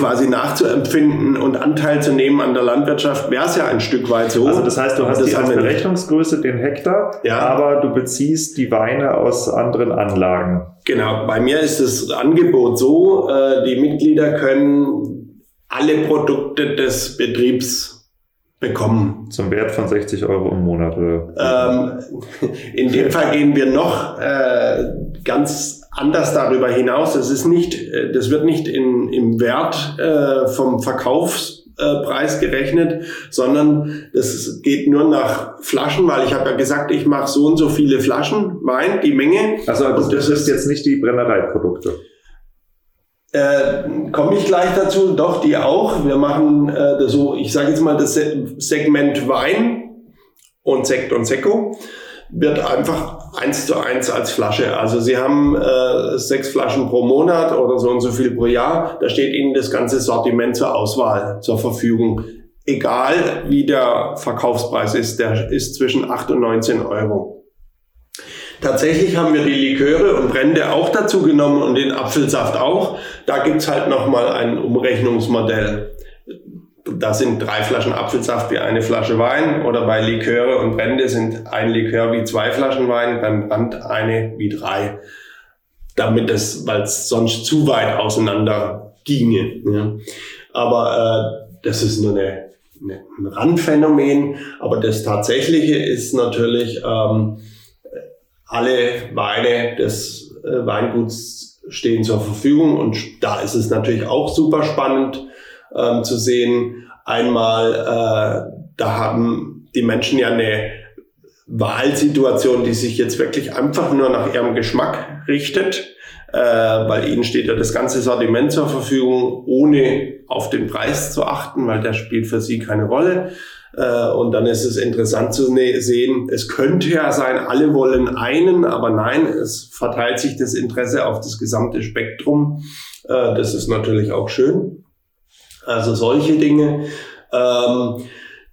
quasi nachzuempfinden und Anteil zu nehmen an der Landwirtschaft, wäre es ja ein Stück weit so. Also das heißt, du hast die als Berechnungsgröße den Hektar, ja. aber du beziehst die Weine aus anderen Anlagen. Genau, bei mir ist das Angebot so, äh, die Mitglieder können alle Produkte des Betriebs bekommen. Zum Wert von 60 Euro im Monat, oder? Ähm, in dem Fall gehen wir noch äh, ganz anders darüber hinaus. Das ist nicht, äh, das wird nicht in, im Wert äh, vom Verkaufspreis gerechnet, sondern das geht nur nach Flaschen, weil ich habe ja gesagt, ich mache so und so viele Flaschen Wein, die Menge. Also das, das ist jetzt nicht die Brennereiprodukte. Äh, Komme ich gleich dazu, doch, die auch. Wir machen äh, so, ich sage jetzt mal das Segment Wein und Sekt und Sekko wird einfach eins zu eins als Flasche. Also Sie haben äh, sechs Flaschen pro Monat oder so und so viel pro Jahr. Da steht Ihnen das ganze Sortiment zur Auswahl zur Verfügung. Egal wie der Verkaufspreis ist, der ist zwischen 8 und 19 Euro. Tatsächlich haben wir die Liköre und Brände auch dazu genommen und den Apfelsaft auch. Da gibt's halt nochmal ein Umrechnungsmodell da sind drei Flaschen Apfelsaft wie eine Flasche Wein oder bei Liköre und Brände sind ein Likör wie zwei Flaschen Wein, beim Brand eine wie drei. Damit es, weil es sonst zu weit auseinander ginge. Ja. Aber äh, das ist nur eine, eine, ein Randphänomen. Aber das Tatsächliche ist natürlich, ähm, alle Weine des äh, Weinguts stehen zur Verfügung und da ist es natürlich auch super spannend ähm, zu sehen. Einmal, äh, da haben die Menschen ja eine Wahlsituation, die sich jetzt wirklich einfach nur nach ihrem Geschmack richtet, äh, weil ihnen steht ja das ganze Sortiment zur Verfügung, ohne auf den Preis zu achten, weil der spielt für sie keine Rolle. Äh, und dann ist es interessant zu ne-, sehen, es könnte ja sein, alle wollen einen, aber nein, es verteilt sich das Interesse auf das gesamte Spektrum. Äh, das ist natürlich auch schön. Also solche Dinge. Ähm,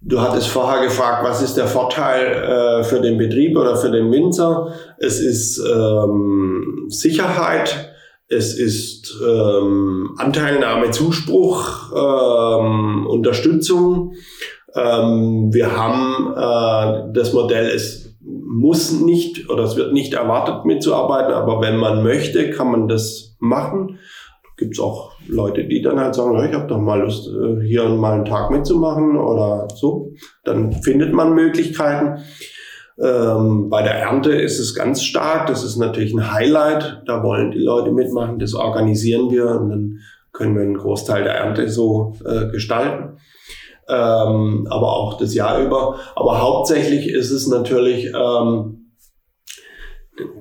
du hattest vorher gefragt, was ist der Vorteil äh, für den Betrieb oder für den Winzer? Es ist ähm, Sicherheit, es ist ähm, Anteilnahme, Zuspruch, ähm, Unterstützung. Ähm, wir haben äh, das Modell, es muss nicht oder es wird nicht erwartet mitzuarbeiten, aber wenn man möchte, kann man das machen gibt es auch Leute, die dann halt sagen, ich habe doch mal Lust, äh, hier mal einen Tag mitzumachen oder so. Dann findet man Möglichkeiten. Ähm, bei der Ernte ist es ganz stark. Das ist natürlich ein Highlight. Da wollen die Leute mitmachen. Das organisieren wir und dann können wir einen Großteil der Ernte so äh, gestalten. Ähm, aber auch das Jahr über. Aber hauptsächlich ist es natürlich ähm,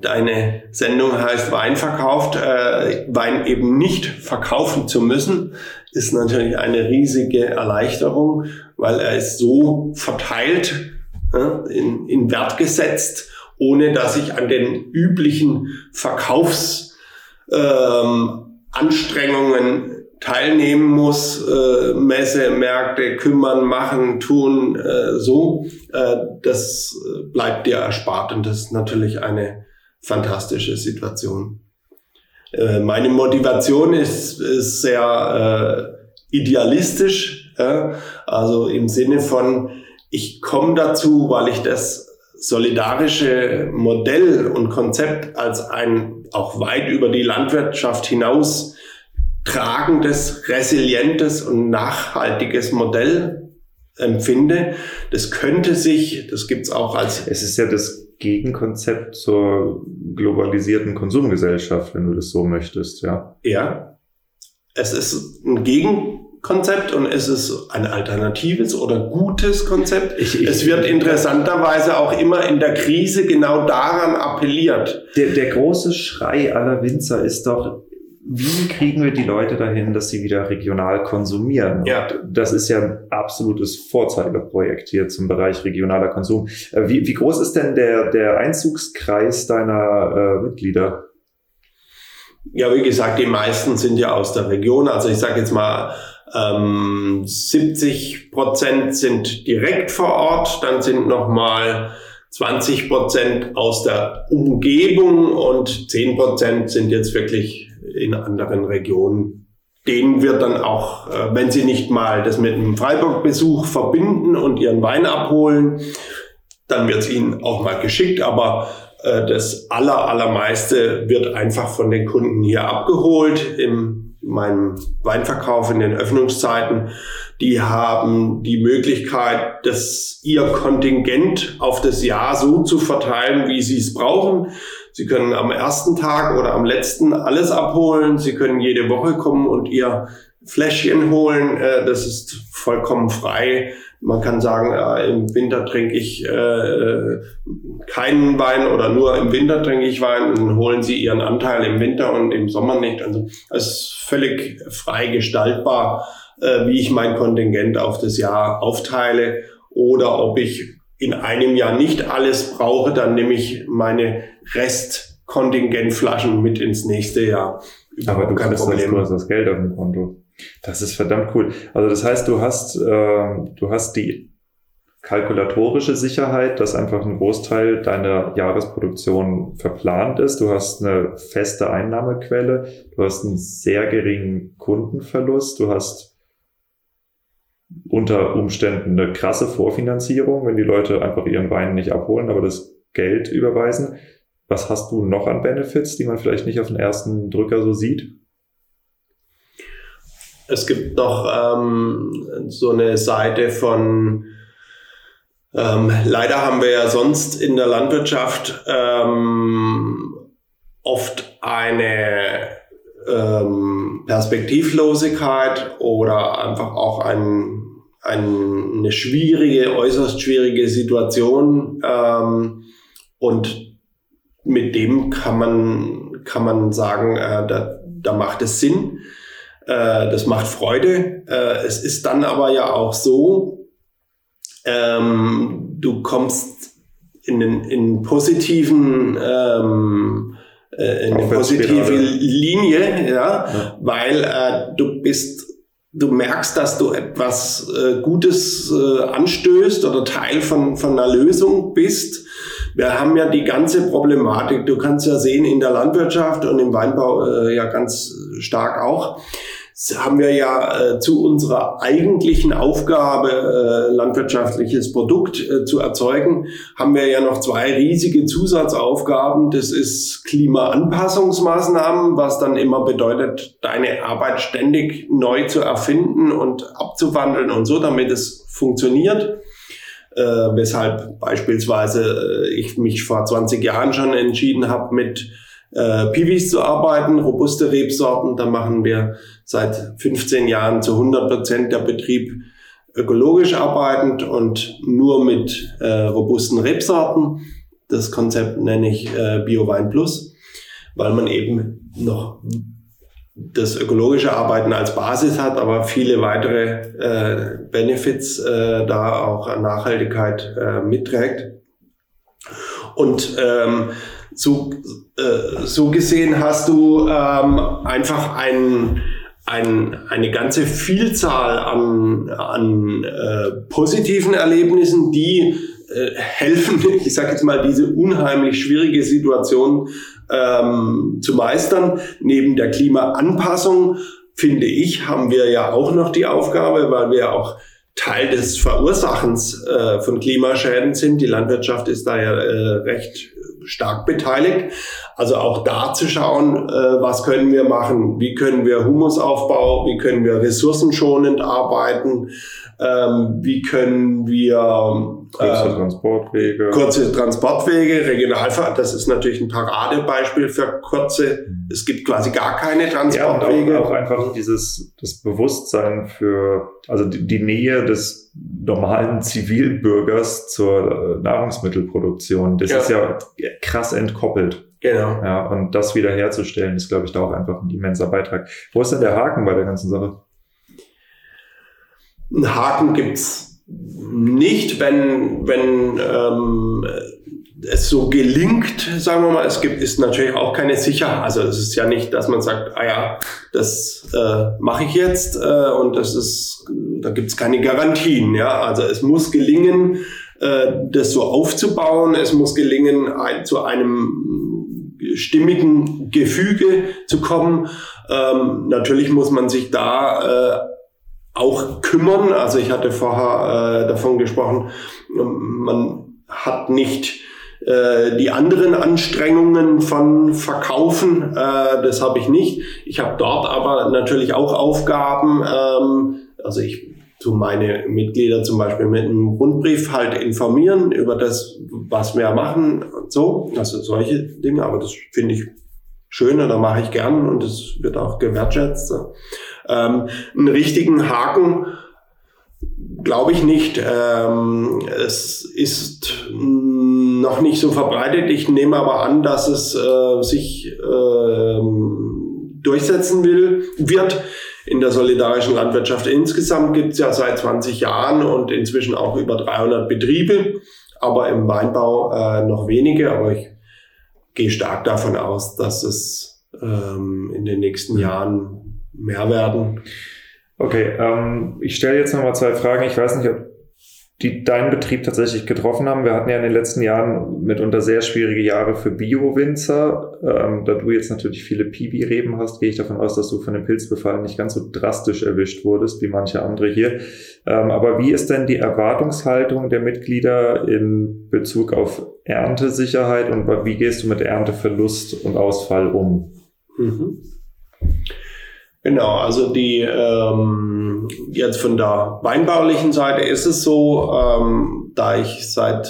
Deine Sendung heißt Wein verkauft. Äh, Wein eben nicht verkaufen zu müssen, ist natürlich eine riesige Erleichterung, weil er ist so verteilt, äh, in, in Wert gesetzt, ohne dass ich an den üblichen Verkaufsanstrengungen ähm, teilnehmen muss, äh, Messe, Märkte, kümmern, machen, tun, äh, so, äh, das bleibt dir erspart und das ist natürlich eine fantastische Situation. Äh, meine Motivation ist, ist sehr äh, idealistisch, ja? also im Sinne von, ich komme dazu, weil ich das solidarische Modell und Konzept als ein auch weit über die Landwirtschaft hinaus tragendes, resilientes und nachhaltiges Modell empfinde. Das könnte sich, das gibt's auch als... Es ist ja das Gegenkonzept zur globalisierten Konsumgesellschaft, wenn du das so möchtest, ja. Ja. Es ist ein Gegenkonzept und es ist ein alternatives oder gutes Konzept. Ich, ich, es wird interessanterweise auch immer in der Krise genau daran appelliert. Der, der große Schrei aller Winzer ist doch, wie kriegen wir die Leute dahin, dass sie wieder regional konsumieren? Ja. Und das ist ja ein absolutes Vorzeigeprojekt hier zum Bereich regionaler Konsum. Äh, wie, wie groß ist denn der, der Einzugskreis deiner äh, Mitglieder? Ja, wie gesagt, die meisten sind ja aus der Region. Also ich sage jetzt mal, ähm, 70 Prozent sind direkt vor Ort, dann sind noch mal 20 Prozent aus der Umgebung und 10 Prozent sind jetzt wirklich in anderen Regionen. Denen wird dann auch, äh, wenn sie nicht mal das mit einem Freiburg-Besuch verbinden und ihren Wein abholen, dann wird es ihnen auch mal geschickt. Aber äh, das aller, allermeiste wird einfach von den Kunden hier abgeholt im meinem Weinverkauf in den Öffnungszeiten. Die haben die Möglichkeit, das ihr Kontingent auf das Jahr so zu verteilen, wie sie es brauchen. Sie können am ersten Tag oder am letzten alles abholen. Sie können jede Woche kommen und ihr Fläschchen holen. Äh, das ist vollkommen frei. Man kann sagen, im Winter trinke ich äh, keinen Wein oder nur im Winter trinke ich Wein. Dann holen Sie Ihren Anteil im Winter und im Sommer nicht. Also es ist völlig frei gestaltbar, äh, wie ich mein Kontingent auf das Jahr aufteile oder ob ich in einem Jahr nicht alles brauche, dann nehme ich meine Restkontingentflaschen mit ins nächste Jahr. Aber du kannst Problem. das, das Geld auf dem Konto. Das ist verdammt cool. Also das heißt, du hast, äh, du hast die kalkulatorische Sicherheit, dass einfach ein Großteil deiner Jahresproduktion verplant ist. Du hast eine feste Einnahmequelle. Du hast einen sehr geringen Kundenverlust. Du hast unter Umständen eine krasse Vorfinanzierung, wenn die Leute einfach ihren Wein nicht abholen, aber das Geld überweisen. Was hast du noch an Benefits, die man vielleicht nicht auf den ersten Drücker so sieht? Es gibt noch ähm, so eine Seite von, ähm, leider haben wir ja sonst in der Landwirtschaft ähm, oft eine ähm, Perspektivlosigkeit oder einfach auch ein, ein, eine schwierige, äußerst schwierige Situation. Ähm, und mit dem kann man, kann man sagen, äh, da, da macht es Sinn. Äh, das macht Freude. Äh, es ist dann aber ja auch so, ähm, du kommst in den in positiven ähm, äh, eine positive Linie, ja, ja. weil äh, du bist du merkst, dass du etwas äh, Gutes äh, anstößt oder Teil von, von einer Lösung bist. Wir haben ja die ganze Problematik, du kannst ja sehen in der Landwirtschaft und im Weinbau äh, ja ganz stark auch, haben wir ja äh, zu unserer eigentlichen Aufgabe, äh, landwirtschaftliches Produkt äh, zu erzeugen, haben wir ja noch zwei riesige Zusatzaufgaben. Das ist Klimaanpassungsmaßnahmen, was dann immer bedeutet, deine Arbeit ständig neu zu erfinden und abzuwandeln und so, damit es funktioniert. Äh, weshalb beispielsweise äh, ich mich vor 20 Jahren schon entschieden habe, mit äh, Piwis zu arbeiten, robuste Rebsorten. Da machen wir seit 15 Jahren zu 100 Prozent der Betrieb ökologisch arbeitend und nur mit äh, robusten Rebsorten. Das Konzept nenne ich äh, BioWein Plus, weil man eben noch das ökologische Arbeiten als Basis hat, aber viele weitere äh, Benefits äh, da auch Nachhaltigkeit äh, mitträgt. Und ähm, so, äh, so gesehen hast du ähm, einfach ein, ein, eine ganze Vielzahl an, an äh, positiven Erlebnissen, die äh, helfen, ich sage jetzt mal, diese unheimlich schwierige Situation ähm, zu meistern. Neben der Klimaanpassung, finde ich, haben wir ja auch noch die Aufgabe, weil wir auch Teil des Verursachens äh, von Klimaschäden sind. Die Landwirtschaft ist da ja äh, recht stark beteiligt. Also auch da zu schauen, äh, was können wir machen, wie können wir Humusaufbau, wie können wir ressourcenschonend arbeiten, ähm, wie können wir kurze äh, Transportwege. Kurze Transportwege, Regionalfahrt, das ist natürlich ein Paradebeispiel für kurze. Es gibt quasi gar keine Transportwege. Ja, und auch, auch einfach dieses das Bewusstsein für, also die, die Nähe des normalen Zivilbürgers zur äh, Nahrungsmittelproduktion. Das ja. ist ja krass entkoppelt. Genau. Ja, und das wiederherzustellen, ist, glaube ich, da auch einfach ein immenser Beitrag. Wo ist denn der Haken bei der ganzen Sache? Ein Haken gibt's nicht, wenn, wenn ähm, es so gelingt, sagen wir mal, es gibt, ist natürlich auch keine Sicherheit. Also es ist ja nicht, dass man sagt, ah ja, das äh, mache ich jetzt äh, und das ist, da gibt's keine Garantien. Ja, also es muss gelingen, äh, das so aufzubauen. Es muss gelingen, ein, zu einem stimmigen Gefüge zu kommen. Ähm, natürlich muss man sich da äh, auch kümmern. Also ich hatte vorher äh, davon gesprochen, man hat nicht äh, die anderen Anstrengungen von Verkaufen, äh, das habe ich nicht. Ich habe dort aber natürlich auch Aufgaben. Ähm, also ich tu meine Mitglieder zum Beispiel mit einem Rundbrief halt informieren über das, was wir machen und so. Also solche Dinge, aber das finde ich schön oder mache ich gern und es wird auch gewertschätzt. Ähm, einen richtigen Haken glaube ich nicht. Ähm, es ist noch nicht so verbreitet. Ich nehme aber an, dass es äh, sich äh, durchsetzen will, wird. In der solidarischen Landwirtschaft insgesamt gibt es ja seit 20 Jahren und inzwischen auch über 300 Betriebe, aber im Weinbau äh, noch wenige. Aber ich gehe stark davon aus, dass es ähm, in den nächsten Jahren mehr werden. Okay, ähm, ich stelle jetzt nochmal zwei Fragen. Ich weiß nicht, ob die deinen Betrieb tatsächlich getroffen haben. Wir hatten ja in den letzten Jahren mitunter sehr schwierige Jahre für Bio-Winzer. Ähm, da du jetzt natürlich viele Pibi-Reben hast, gehe ich davon aus, dass du von dem Pilzbefall nicht ganz so drastisch erwischt wurdest wie manche andere hier. Ähm, aber wie ist denn die Erwartungshaltung der Mitglieder in Bezug auf Erntesicherheit und wie gehst du mit Ernteverlust und Ausfall um? Mhm. Genau, also die ähm, jetzt von der weinbaulichen Seite ist es so, ähm, da ich seit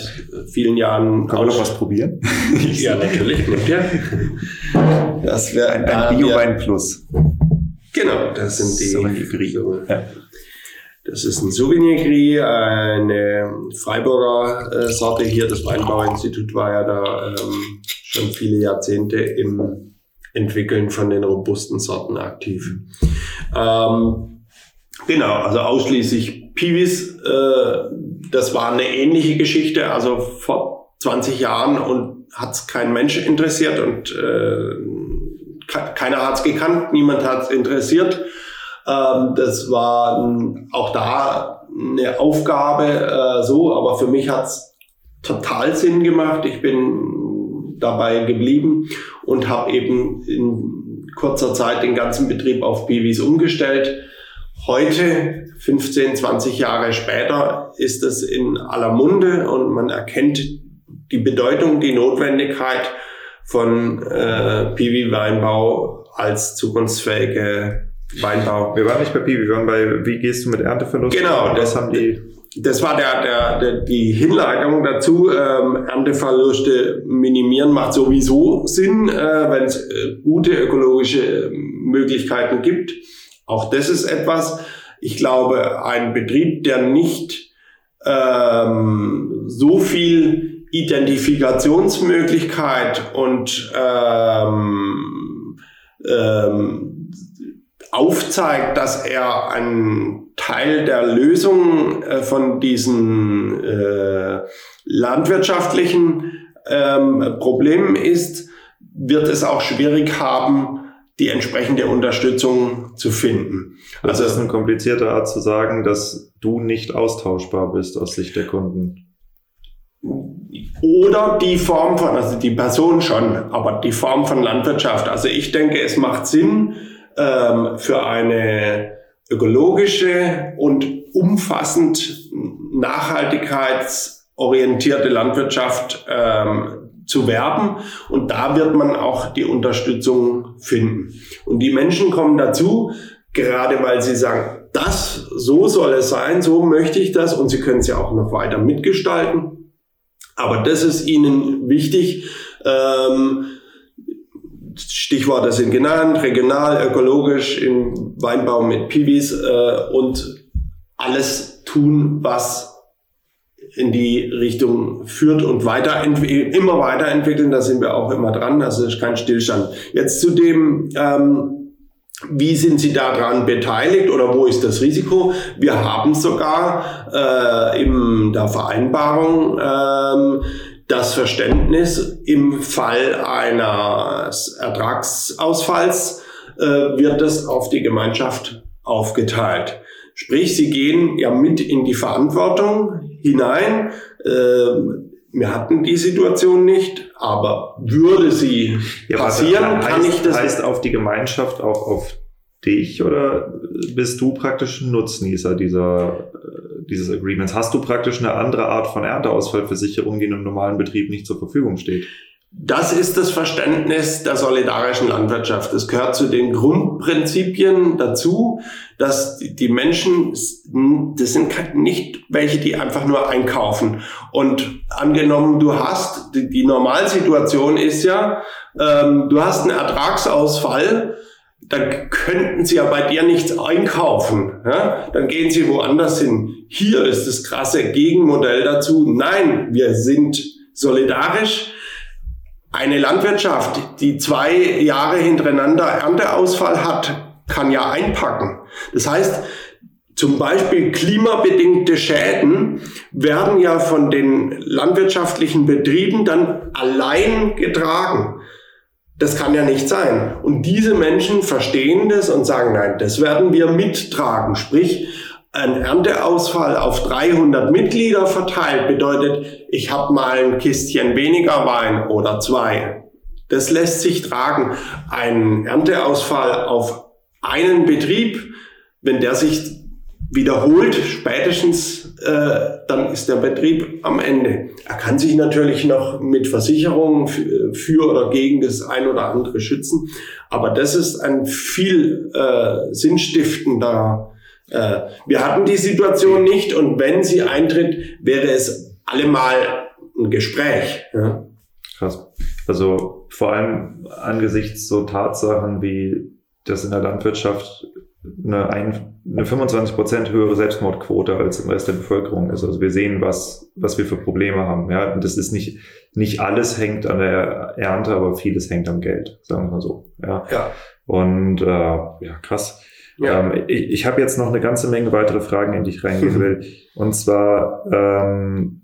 vielen Jahren. Kann man noch was probieren? ja, natürlich. Ja. Das wäre ein, ein Bio-Wein Plus. Genau, das sind die. So, ja. Das ist ein Souvenir Gris, eine Freiburger äh, Sorte hier. Das Weinbauinstitut war ja da ähm, schon viele Jahrzehnte im Entwickeln von den robusten Sorten aktiv. Ähm, genau, also ausschließlich Piwis. Äh, das war eine ähnliche Geschichte, also vor 20 Jahren und hat es kein Mensch interessiert und äh, keiner hat es gekannt, niemand hat es interessiert. Ähm, das war auch da eine Aufgabe äh, so, aber für mich hat es total Sinn gemacht. Ich bin dabei geblieben und habe eben in kurzer Zeit den ganzen Betrieb auf Babys umgestellt. Heute, 15, 20 Jahre später, ist es in aller Munde und man erkennt die Bedeutung, die Notwendigkeit von äh, Piwi-Weinbau als zukunftsfähige Weinbau. Wir waren nicht bei Piwi, wir waren bei, wie gehst du mit Ernteverlust? Genau, das haben die das war der, der, der, die Hinleitung dazu. Ähm, Ernteverluste minimieren macht sowieso Sinn, äh, wenn es äh, gute ökologische Möglichkeiten gibt. Auch das ist etwas, ich glaube, ein Betrieb, der nicht ähm, so viel Identifikationsmöglichkeit und ähm, ähm, aufzeigt, dass er ein Teil der Lösung äh, von diesen äh, landwirtschaftlichen ähm, Problemen ist, wird es auch schwierig haben, die entsprechende Unterstützung zu finden. Also das ist eine komplizierte Art zu sagen, dass du nicht austauschbar bist aus Sicht der Kunden. Oder die Form von, also die Person schon, aber die Form von Landwirtschaft. Also ich denke, es macht Sinn ähm, für eine ökologische und umfassend nachhaltigkeitsorientierte Landwirtschaft ähm, zu werben. Und da wird man auch die Unterstützung finden. Und die Menschen kommen dazu, gerade weil sie sagen, das, so soll es sein, so möchte ich das und sie können es ja auch noch weiter mitgestalten. Aber das ist ihnen wichtig. Ähm, Stichworte sind genannt, regional, ökologisch, im Weinbau mit Piwis äh, und alles tun, was in die Richtung führt und weiter immer weiterentwickeln. Da sind wir auch immer dran. Also ist kein Stillstand. Jetzt zu dem, ähm, wie sind Sie daran beteiligt oder wo ist das Risiko? Wir haben sogar äh, in der Vereinbarung ähm, das Verständnis, im Fall eines Ertragsausfalls äh, wird das auf die Gemeinschaft aufgeteilt. Sprich, sie gehen ja mit in die Verantwortung hinein. Äh, wir hatten die Situation nicht, aber würde sie ja, passieren, heißt, kann ich das. Heißt auf die Gemeinschaft auch auf dich oder bist du praktisch ein Nutznießer dieser, äh, dieses Agreements? Hast du praktisch eine andere Art von Ernteausfallversicherung, die in einem normalen Betrieb nicht zur Verfügung steht? Das ist das Verständnis der solidarischen Landwirtschaft. Es gehört zu den Grundprinzipien dazu, dass die Menschen, das sind nicht welche, die einfach nur einkaufen. Und angenommen, du hast, die, Normalsituation ist ja, ähm, du hast einen Ertragsausfall, dann könnten sie ja bei dir nichts einkaufen. Ja? Dann gehen sie woanders hin. Hier ist das krasse Gegenmodell dazu. Nein, wir sind solidarisch eine Landwirtschaft, die zwei Jahre hintereinander Ernteausfall hat, kann ja einpacken. Das heißt, zum Beispiel klimabedingte Schäden werden ja von den landwirtschaftlichen Betrieben dann allein getragen. Das kann ja nicht sein. Und diese Menschen verstehen das und sagen, nein, das werden wir mittragen. Sprich, ein Ernteausfall auf 300 Mitglieder verteilt bedeutet, ich habe mal ein Kistchen weniger Wein oder zwei. Das lässt sich tragen. Ein Ernteausfall auf einen Betrieb, wenn der sich wiederholt, spätestens, äh, dann ist der Betrieb am Ende. Er kann sich natürlich noch mit Versicherungen für oder gegen das ein oder andere schützen, aber das ist ein viel äh, sinnstiftender äh, wir hatten die Situation nicht und wenn sie eintritt, wäre es allemal ein Gespräch. Ja. Krass. Also vor allem angesichts so Tatsachen wie das in der Landwirtschaft eine, ein, eine 25 Prozent höhere Selbstmordquote als im Rest der Bevölkerung ist. Also wir sehen, was, was wir für Probleme haben. Ja, und das ist nicht, nicht alles hängt an der Ernte, aber vieles hängt am Geld, sagen wir mal so. Ja. ja. Und äh, ja, krass. Ja. Ähm, ich ich habe jetzt noch eine ganze Menge weitere Fragen, in die ich reingehen will. Und zwar ähm,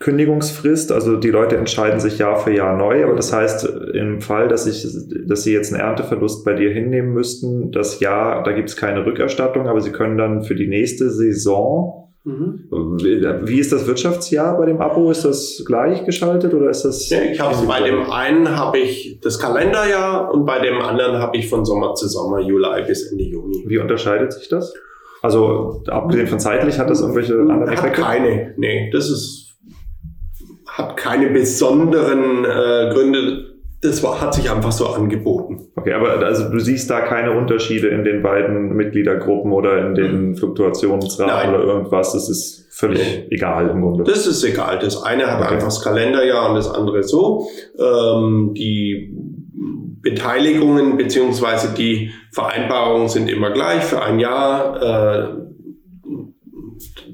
Kündigungsfrist, also die Leute entscheiden sich Jahr für Jahr neu, aber das heißt, im Fall, dass ich, dass sie jetzt einen Ernteverlust bei dir hinnehmen müssten, das Jahr, da gibt es keine Rückerstattung, aber sie können dann für die nächste Saison Mhm. Wie ist das Wirtschaftsjahr bei dem Abo? Ist das gleichgeschaltet oder ist das? Ja, ich habe bei dem einen habe ich das Kalenderjahr und bei dem anderen habe ich von Sommer zu Sommer, Juli bis Ende Juni. Wie unterscheidet sich das? Also abgesehen von zeitlich hat das irgendwelche anderen Effekte? Keine, nee, das ist hat keine besonderen äh, Gründe das war, hat sich einfach so angeboten. Okay, aber also du siehst da keine Unterschiede in den beiden Mitgliedergruppen oder in den mhm. Fluktuationsraten oder irgendwas. Das ist völlig egal im Grunde. Das ist egal. Das eine hat okay. einfach das Kalenderjahr und das andere so. Ähm, die Beteiligungen beziehungsweise die Vereinbarungen sind immer gleich für ein Jahr. Äh,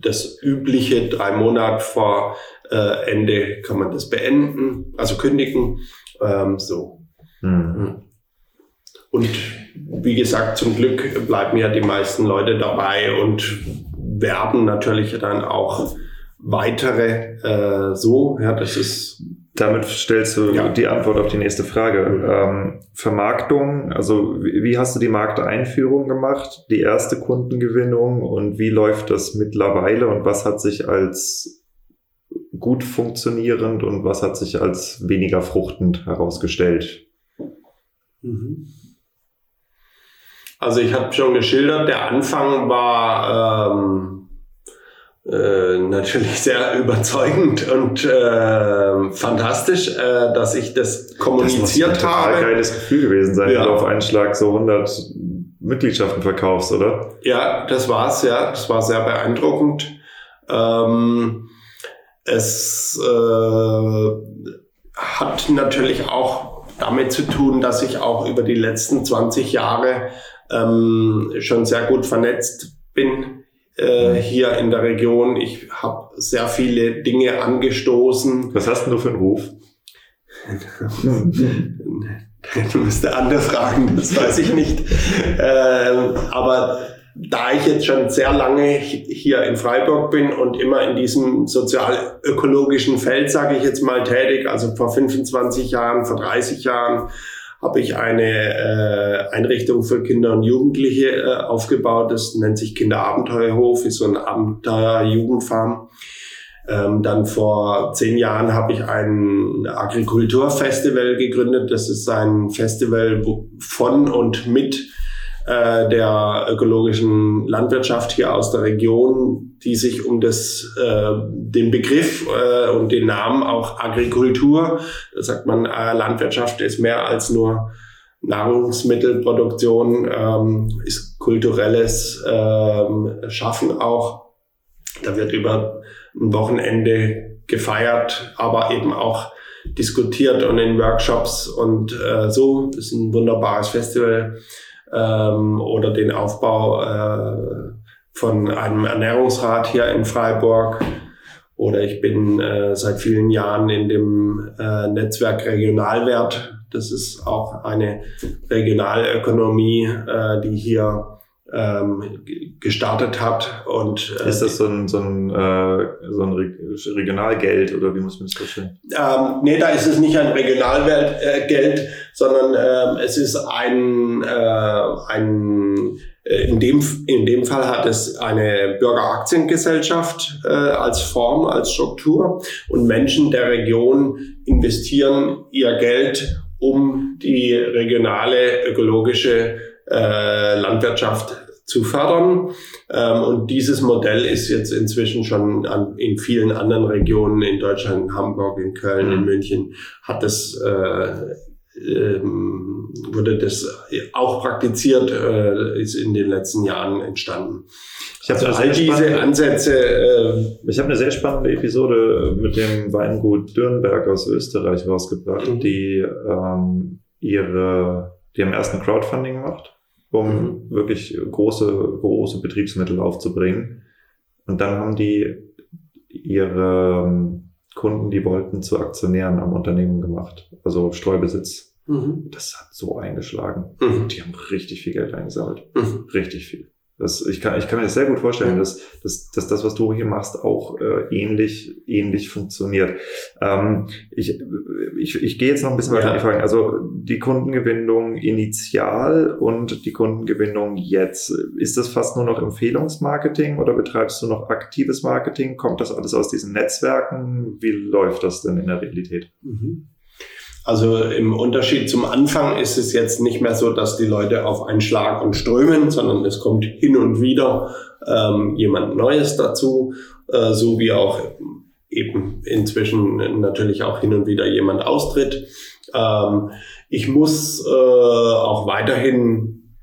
das übliche drei Monate vor äh, Ende kann man das beenden, also kündigen. Ähm, so. Mhm. Und wie gesagt, zum Glück bleiben ja die meisten Leute dabei und werben natürlich dann auch weitere äh, so. Ja, das ist Damit stellst du ja. die Antwort auf die nächste Frage. Mhm. Ähm, Vermarktung, also wie, wie, hast du die Markteinführung gemacht, die erste Kundengewinnung und wie läuft das mittlerweile und was hat sich als gut funktionierend und was hat sich als weniger fruchtend herausgestellt? Mhm. Also ich habe schon geschildert, der Anfang war ähm, äh, natürlich sehr überzeugend und äh, fantastisch, äh, dass ich das kommuniziert das muss ein habe. geiles Gefühl gewesen sein, ja. wenn du auf einen Schlag so 100 Mitgliedschaften verkaufst, oder? Ja, das war's, ja. Das war sehr beeindruckend. Ähm, es äh, hat natürlich auch damit zu tun, dass ich auch über die letzten 20 Jahre ähm, schon sehr gut vernetzt bin äh, hier in der Region. Ich habe sehr viele Dinge angestoßen. Was hast du für einen Ruf? du musst andere fragen, das weiß ich nicht. Ähm, aber da ich jetzt schon sehr lange hier in Freiburg bin und immer in diesem sozial-ökologischen Feld, sage ich jetzt mal, tätig, also vor 25 Jahren, vor 30 Jahren, habe ich eine äh, Einrichtung für Kinder und Jugendliche äh, aufgebaut. Das nennt sich Kinderabenteuerhof, ist so ein Abenteuer-Jugendfarm. Ähm, dann vor zehn Jahren habe ich ein Agrikulturfestival gegründet. Das ist ein Festival von und mit äh, der ökologischen Landwirtschaft hier aus der Region, die sich um das, äh, den Begriff äh, und den Namen auch Agrikultur, da sagt man, äh, Landwirtschaft ist mehr als nur Nahrungsmittelproduktion, ähm, ist kulturelles ähm, Schaffen auch. Da wird über ein Wochenende gefeiert, aber eben auch diskutiert und in Workshops und äh, so. Das ist ein wunderbares Festival ähm, oder den Aufbau äh, von einem Ernährungsrat hier in Freiburg. Oder ich bin äh, seit vielen Jahren in dem äh, Netzwerk Regionalwert. Das ist auch eine Regionalökonomie, äh, die hier ähm, gestartet hat. Und, äh, ist das so ein, so ein, äh, so ein Regionalgeld oder wie muss man das verstehen? Ähm, nee, da ist es nicht ein Regionalgeld, äh, sondern ähm, es ist ein, äh, ein äh, in dem, in dem Fall hat es eine Bürgeraktiengesellschaft äh, als Form, als Struktur und Menschen der Region investieren ihr Geld, um die regionale ökologische äh, Landwirtschaft zu fördern. Ähm, und dieses Modell ist jetzt inzwischen schon an, in vielen anderen Regionen in Deutschland, in Hamburg, in Köln, mhm. in München, hat das äh, ähm, wurde das auch praktiziert, äh, ist in den letzten Jahren entstanden. Ich habe also all diese Ansätze. Äh, ich habe eine sehr spannende Episode mit dem Weingut Dürnberg aus Österreich rausgebracht, mhm. die ähm, ihre, die haben erst ein Crowdfunding gemacht um mhm. wirklich große, große Betriebsmittel aufzubringen. Und dann haben die ihre ähm, Kunden, die wollten zu Aktionären am Unternehmen gemacht, also Streubesitz. Mhm. Das hat so eingeschlagen. Mhm. Die haben richtig viel Geld eingesammelt. Mhm. Richtig viel. Das, ich, kann, ich kann mir das sehr gut vorstellen, dass, dass, dass das, was du hier machst, auch äh, ähnlich, ähnlich funktioniert. Ähm, ich, ich, ich gehe jetzt noch ein bisschen weiter ja. in die Fragen. Also die Kundengewinnung initial und die Kundengewinnung jetzt. Ist das fast nur noch Empfehlungsmarketing oder betreibst du noch aktives Marketing? Kommt das alles aus diesen Netzwerken? Wie läuft das denn in der Realität? Mhm. Also im Unterschied zum Anfang ist es jetzt nicht mehr so, dass die Leute auf einen Schlag und strömen, sondern es kommt hin und wieder ähm, jemand Neues dazu, äh, so wie auch eben inzwischen natürlich auch hin und wieder jemand austritt. Ähm, ich muss äh, auch weiterhin,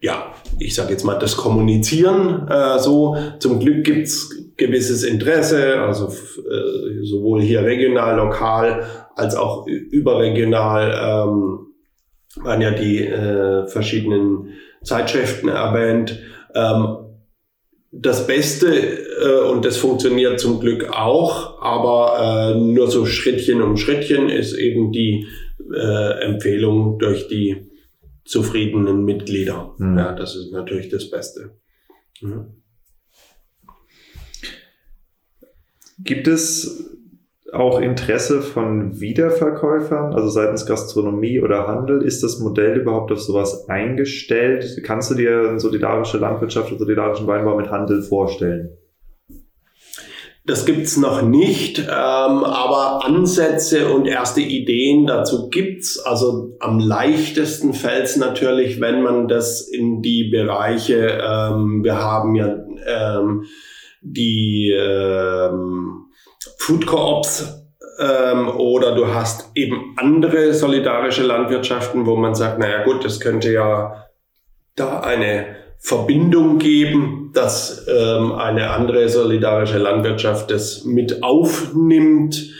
ja, ich sage jetzt mal, das Kommunizieren äh, so. Zum Glück gibt's gewisses Interesse, also äh, sowohl hier regional, lokal als auch überregional ähm, waren ja die äh, verschiedenen Zeitschriften erwähnt. Ähm, das Beste, äh, und das funktioniert zum Glück auch, aber äh, nur so Schrittchen um Schrittchen, ist eben die äh, Empfehlung durch die zufriedenen Mitglieder. Mhm. Ja, das ist natürlich das Beste. Mhm. Gibt es auch Interesse von Wiederverkäufern, also seitens Gastronomie oder Handel? Ist das Modell überhaupt auf sowas eingestellt? Kannst du dir eine solidarische Landwirtschaft oder solidarischen Weinbau mit Handel vorstellen? Das gibt's noch nicht, ähm, aber Ansätze und erste Ideen dazu gibt's. Also am leichtesten fällt's natürlich, wenn man das in die Bereiche, ähm, wir haben ja ähm, die ähm, Food Coops ähm, oder du hast eben andere solidarische Landwirtschaften, wo man sagt, naja gut, das könnte ja da eine Verbindung geben, dass ähm, eine andere solidarische Landwirtschaft das mit aufnimmt.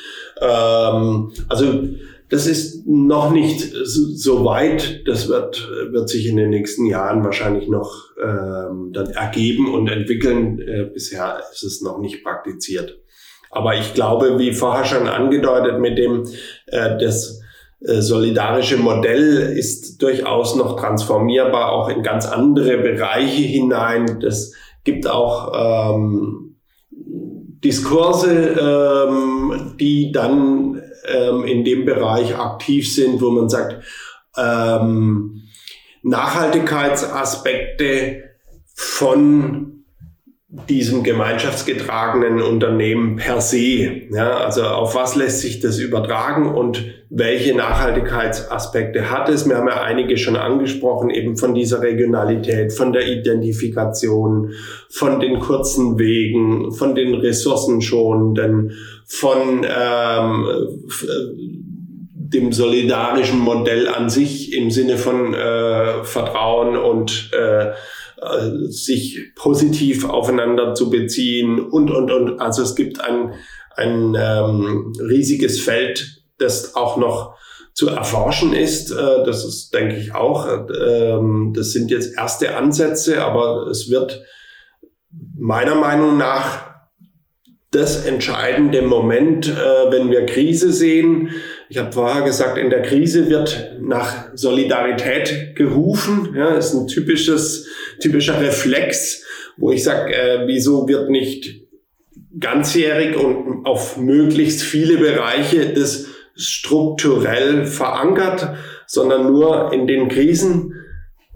Ähm, also das ist noch nicht so weit. Das wird, wird sich in den nächsten Jahren wahrscheinlich noch ähm, dann ergeben und entwickeln. Äh, bisher ist es noch nicht praktiziert. Aber ich glaube, wie vorher schon angedeutet, mit dem äh, das äh, solidarische Modell ist durchaus noch transformierbar, auch in ganz andere Bereiche hinein. Das gibt auch ähm, Diskurse, ähm, die dann ähm, in dem Bereich aktiv sind, wo man sagt, ähm, Nachhaltigkeitsaspekte von diesem gemeinschaftsgetragenen Unternehmen per se. Ja, also auf was lässt sich das übertragen und welche Nachhaltigkeitsaspekte hat es? Wir haben ja einige schon angesprochen, eben von dieser Regionalität, von der Identifikation, von den kurzen Wegen, von den ressourcenschonenden, von ähm, dem solidarischen Modell an sich im Sinne von äh, Vertrauen und äh, äh, sich positiv aufeinander zu beziehen und, und, und. Also es gibt ein, ein ähm, riesiges Feld, das auch noch zu erforschen ist. Äh, das ist, denke ich, auch. Ähm, das sind jetzt erste Ansätze, aber es wird meiner Meinung nach das entscheidende Moment, äh, wenn wir Krise sehen. Ich habe vorher gesagt, in der Krise wird nach Solidarität gerufen. Ja, ist ein typisches, typischer Reflex, wo ich sage, äh, wieso wird nicht ganzjährig und auf möglichst viele Bereiche das strukturell verankert, sondern nur in den Krisen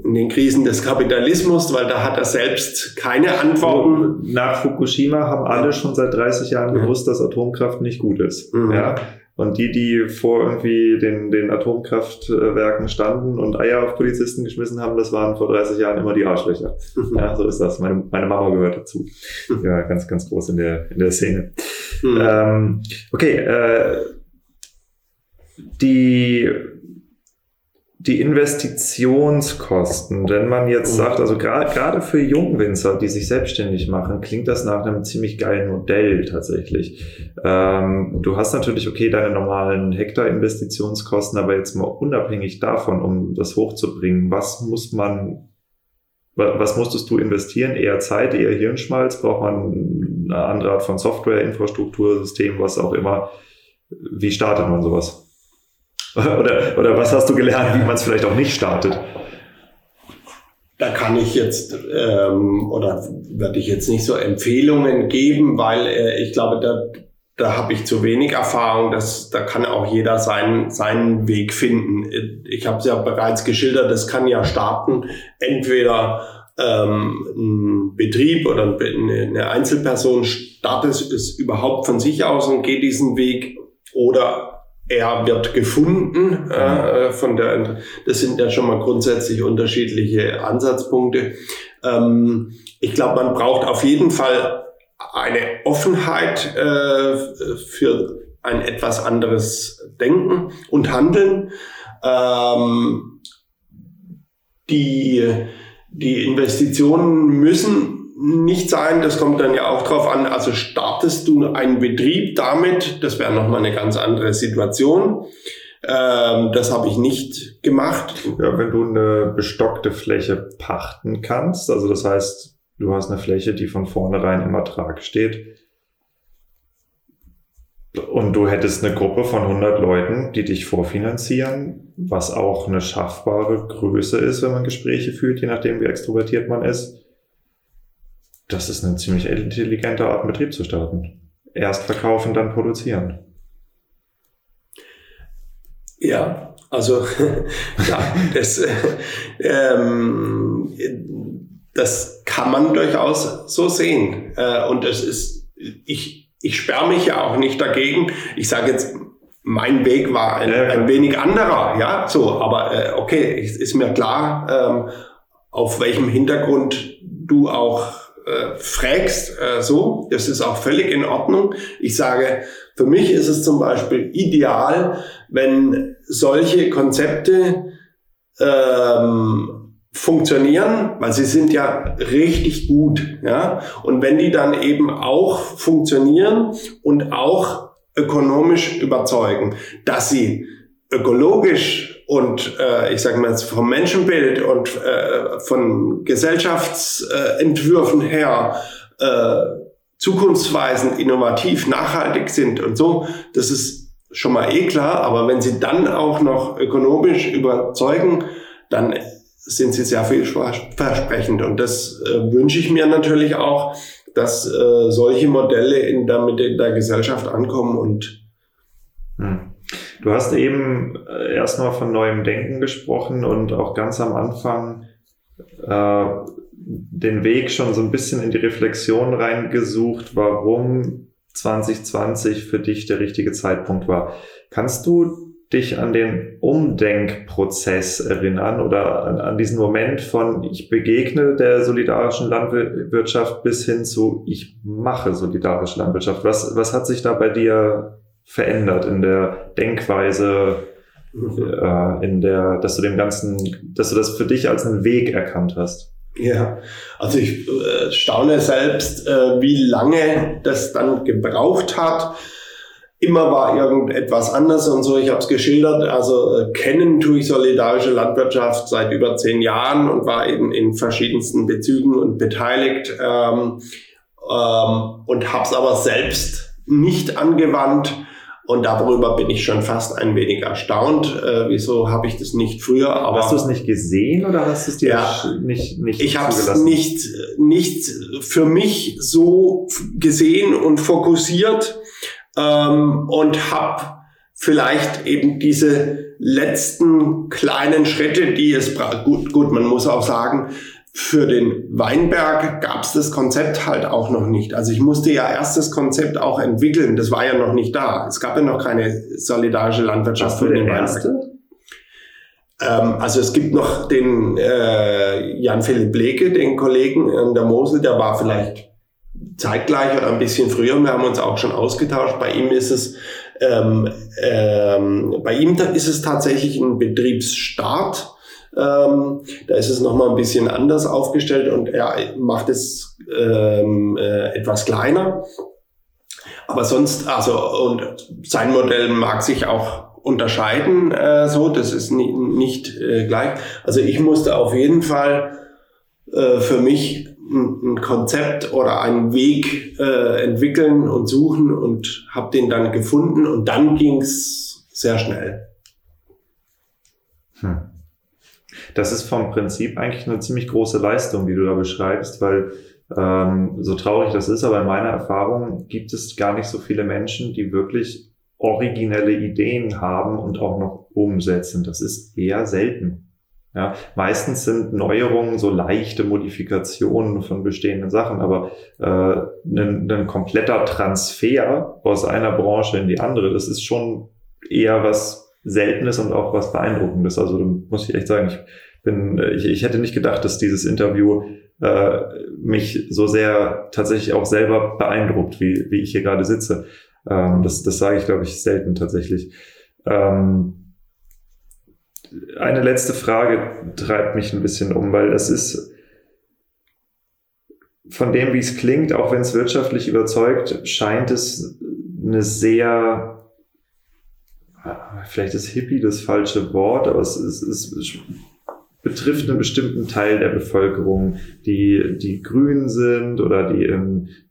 in den Krisen des Kapitalismus, weil da hat er selbst keine Antworten. Nach Fukushima haben alle schon seit 30 Jahren gewusst, dass Atomkraft nicht gut ist. Mhm. Ja? Und die, die vor irgendwie den, den Atomkraftwerken standen und Eier auf Polizisten geschmissen haben, das waren vor 30 Jahren immer die Arschlöcher. Mhm. Ja, so ist das. Meine, meine Mama gehört dazu. Mhm. Ja, ganz, ganz groß in der, in der Szene. Mhm. Ähm, okay, äh, die die Investitionskosten, wenn man jetzt sagt, also gerade für Jungwinzer, die sich selbstständig machen, klingt das nach einem ziemlich geilen Modell tatsächlich. Ähm, du hast natürlich, okay, deine normalen Hektar-Investitionskosten, aber jetzt mal unabhängig davon, um das hochzubringen, was muss man, was musstest du investieren? Eher Zeit, eher Hirnschmalz? Braucht man eine andere Art von Software, Infrastruktur, System, was auch immer? Wie startet man sowas? Oder, oder was hast du gelernt, wie man es vielleicht auch nicht startet? Da kann ich jetzt ähm, oder werde ich jetzt nicht so Empfehlungen geben, weil äh, ich glaube, da, da habe ich zu wenig Erfahrung. Dass, da kann auch jeder seinen, seinen Weg finden. Ich habe es ja bereits geschildert, das kann ja starten, entweder ähm, ein Betrieb oder eine Einzelperson startet es überhaupt von sich aus und geht diesen Weg oder er wird gefunden äh, von der, das sind ja schon mal grundsätzlich unterschiedliche Ansatzpunkte. Ähm, ich glaube, man braucht auf jeden Fall eine Offenheit äh, für ein etwas anderes Denken und Handeln. Ähm, die, die Investitionen müssen nicht sein. Das kommt dann ja auch drauf an. Also startest du einen Betrieb damit, das wäre nochmal eine ganz andere Situation. Ähm, das habe ich nicht gemacht. Ja, wenn du eine bestockte Fläche pachten kannst, also das heißt, du hast eine Fläche, die von vornherein im Ertrag steht, und du hättest eine Gruppe von 100 Leuten, die dich vorfinanzieren, was auch eine schaffbare Größe ist, wenn man Gespräche führt, je nachdem, wie extrovertiert man ist das ist eine ziemlich intelligente Art, einen Betrieb zu starten. Erst verkaufen, dann produzieren. Ja, also ja, das, äh, ähm, das kann man durchaus so sehen. Äh, und es ist, ich, ich sperre mich ja auch nicht dagegen. Ich sage jetzt, mein Weg war ein, ein wenig anderer, ja, so, aber äh, okay, ist, ist mir klar, ähm, auf welchem Hintergrund du auch äh, fragst, äh, so, das ist auch völlig in Ordnung. Ich sage, für mich ist es zum Beispiel ideal, wenn solche Konzepte ähm, funktionieren, weil sie sind ja richtig gut, ja. Und wenn die dann eben auch funktionieren und auch ökonomisch überzeugen, dass sie ökologisch und äh, ich sage mal jetzt vom Menschenbild und äh, von Gesellschaftsentwürfen her äh, zukunftsweisend, innovativ, nachhaltig sind und so, das ist schon mal eh klar, aber wenn sie dann auch noch ökonomisch überzeugen, dann sind sie sehr vielversprechend und das äh, wünsche ich mir natürlich auch, dass äh, solche Modelle in der Mitte der Gesellschaft ankommen und hm. Du hast eben äh, erstmal von neuem Denken gesprochen und auch ganz am Anfang äh, den Weg schon so ein bisschen in die Reflexion reingesucht, warum 2020 für dich der richtige Zeitpunkt war. Kannst du dich an den Umdenkprozess erinnern oder an, an, diesen Moment von ich begegne der solidarischen Landwirtschaft bis hin zu ich mache solidarische Landwirtschaft? Was, was hat sich da bei dir verändert in der Denkweise, äh, in der, dass du dem Ganzen, dass du das für dich als einen Weg erkannt hast? Ja, also ich äh, staune selbst, äh, wie lange das dann gebraucht hat. Immer war irgendetwas anders und so. Ich habe es geschildert. Also äh, kennen tue ich solidarische Landwirtschaft seit über zehn Jahren und war eben in verschiedensten Bezügen und beteiligt ähm, ähm, und habe es aber selbst nicht angewandt und darüber bin ich schon fast ein wenig erstaunt. Äh, wieso habe ich das nicht früher? Aber hast du es nicht gesehen oder hast du es dir ja, nicht nicht Ich habe es nicht nicht für mich so gesehen und fokussiert ähm, und habe vielleicht eben diese letzten kleinen Schritte, die es. Gut, gut, man muss auch sagen, für den Weinberg gab es das Konzept halt auch noch nicht. Also ich musste ja erst das Konzept auch entwickeln. Das war ja noch nicht da. Es gab ja noch keine solidarische Landwirtschaft für den Weinberg. Ähm, also es gibt noch den äh, Jan-Philipp Bleke, den Kollegen in der Mosel, der war vielleicht zeitgleich oder ein bisschen früher. Wir haben uns auch schon ausgetauscht. Bei ihm ist es ähm, ähm, bei ihm ist es tatsächlich ein Betriebsstart ähm, da ist es nochmal ein bisschen anders aufgestellt und er macht es ähm, äh, etwas kleiner. Aber sonst, also, und sein Modell mag sich auch unterscheiden, äh, so, das ist nie, nicht äh, gleich. Also ich musste auf jeden Fall äh, für mich ein, ein Konzept oder einen Weg äh, entwickeln und suchen und habe den dann gefunden und dann ging's sehr schnell. Hm. Das ist vom Prinzip eigentlich eine ziemlich große Leistung, die du da beschreibst, weil ähm, so traurig das ist, aber in meiner Erfahrung gibt es gar nicht so viele Menschen, die wirklich originelle Ideen haben und auch noch umsetzen. Das ist eher selten. Ja, meistens sind Neuerungen so leichte Modifikationen von bestehenden Sachen, aber äh, ein, ein kompletter Transfer aus einer Branche in die andere, das ist schon eher was Seltenes und auch was Beeindruckendes. Also muss ich echt sagen, ich bin, ich, ich hätte nicht gedacht, dass dieses Interview äh, mich so sehr tatsächlich auch selber beeindruckt, wie, wie ich hier gerade sitze. Ähm, das, das sage ich, glaube ich, selten tatsächlich. Ähm, eine letzte Frage treibt mich ein bisschen um, weil es ist von dem, wie es klingt, auch wenn es wirtschaftlich überzeugt, scheint es eine sehr vielleicht ist Hippie das falsche Wort, aber es, es, es betrifft einen bestimmten Teil der Bevölkerung, die, die grün sind oder die,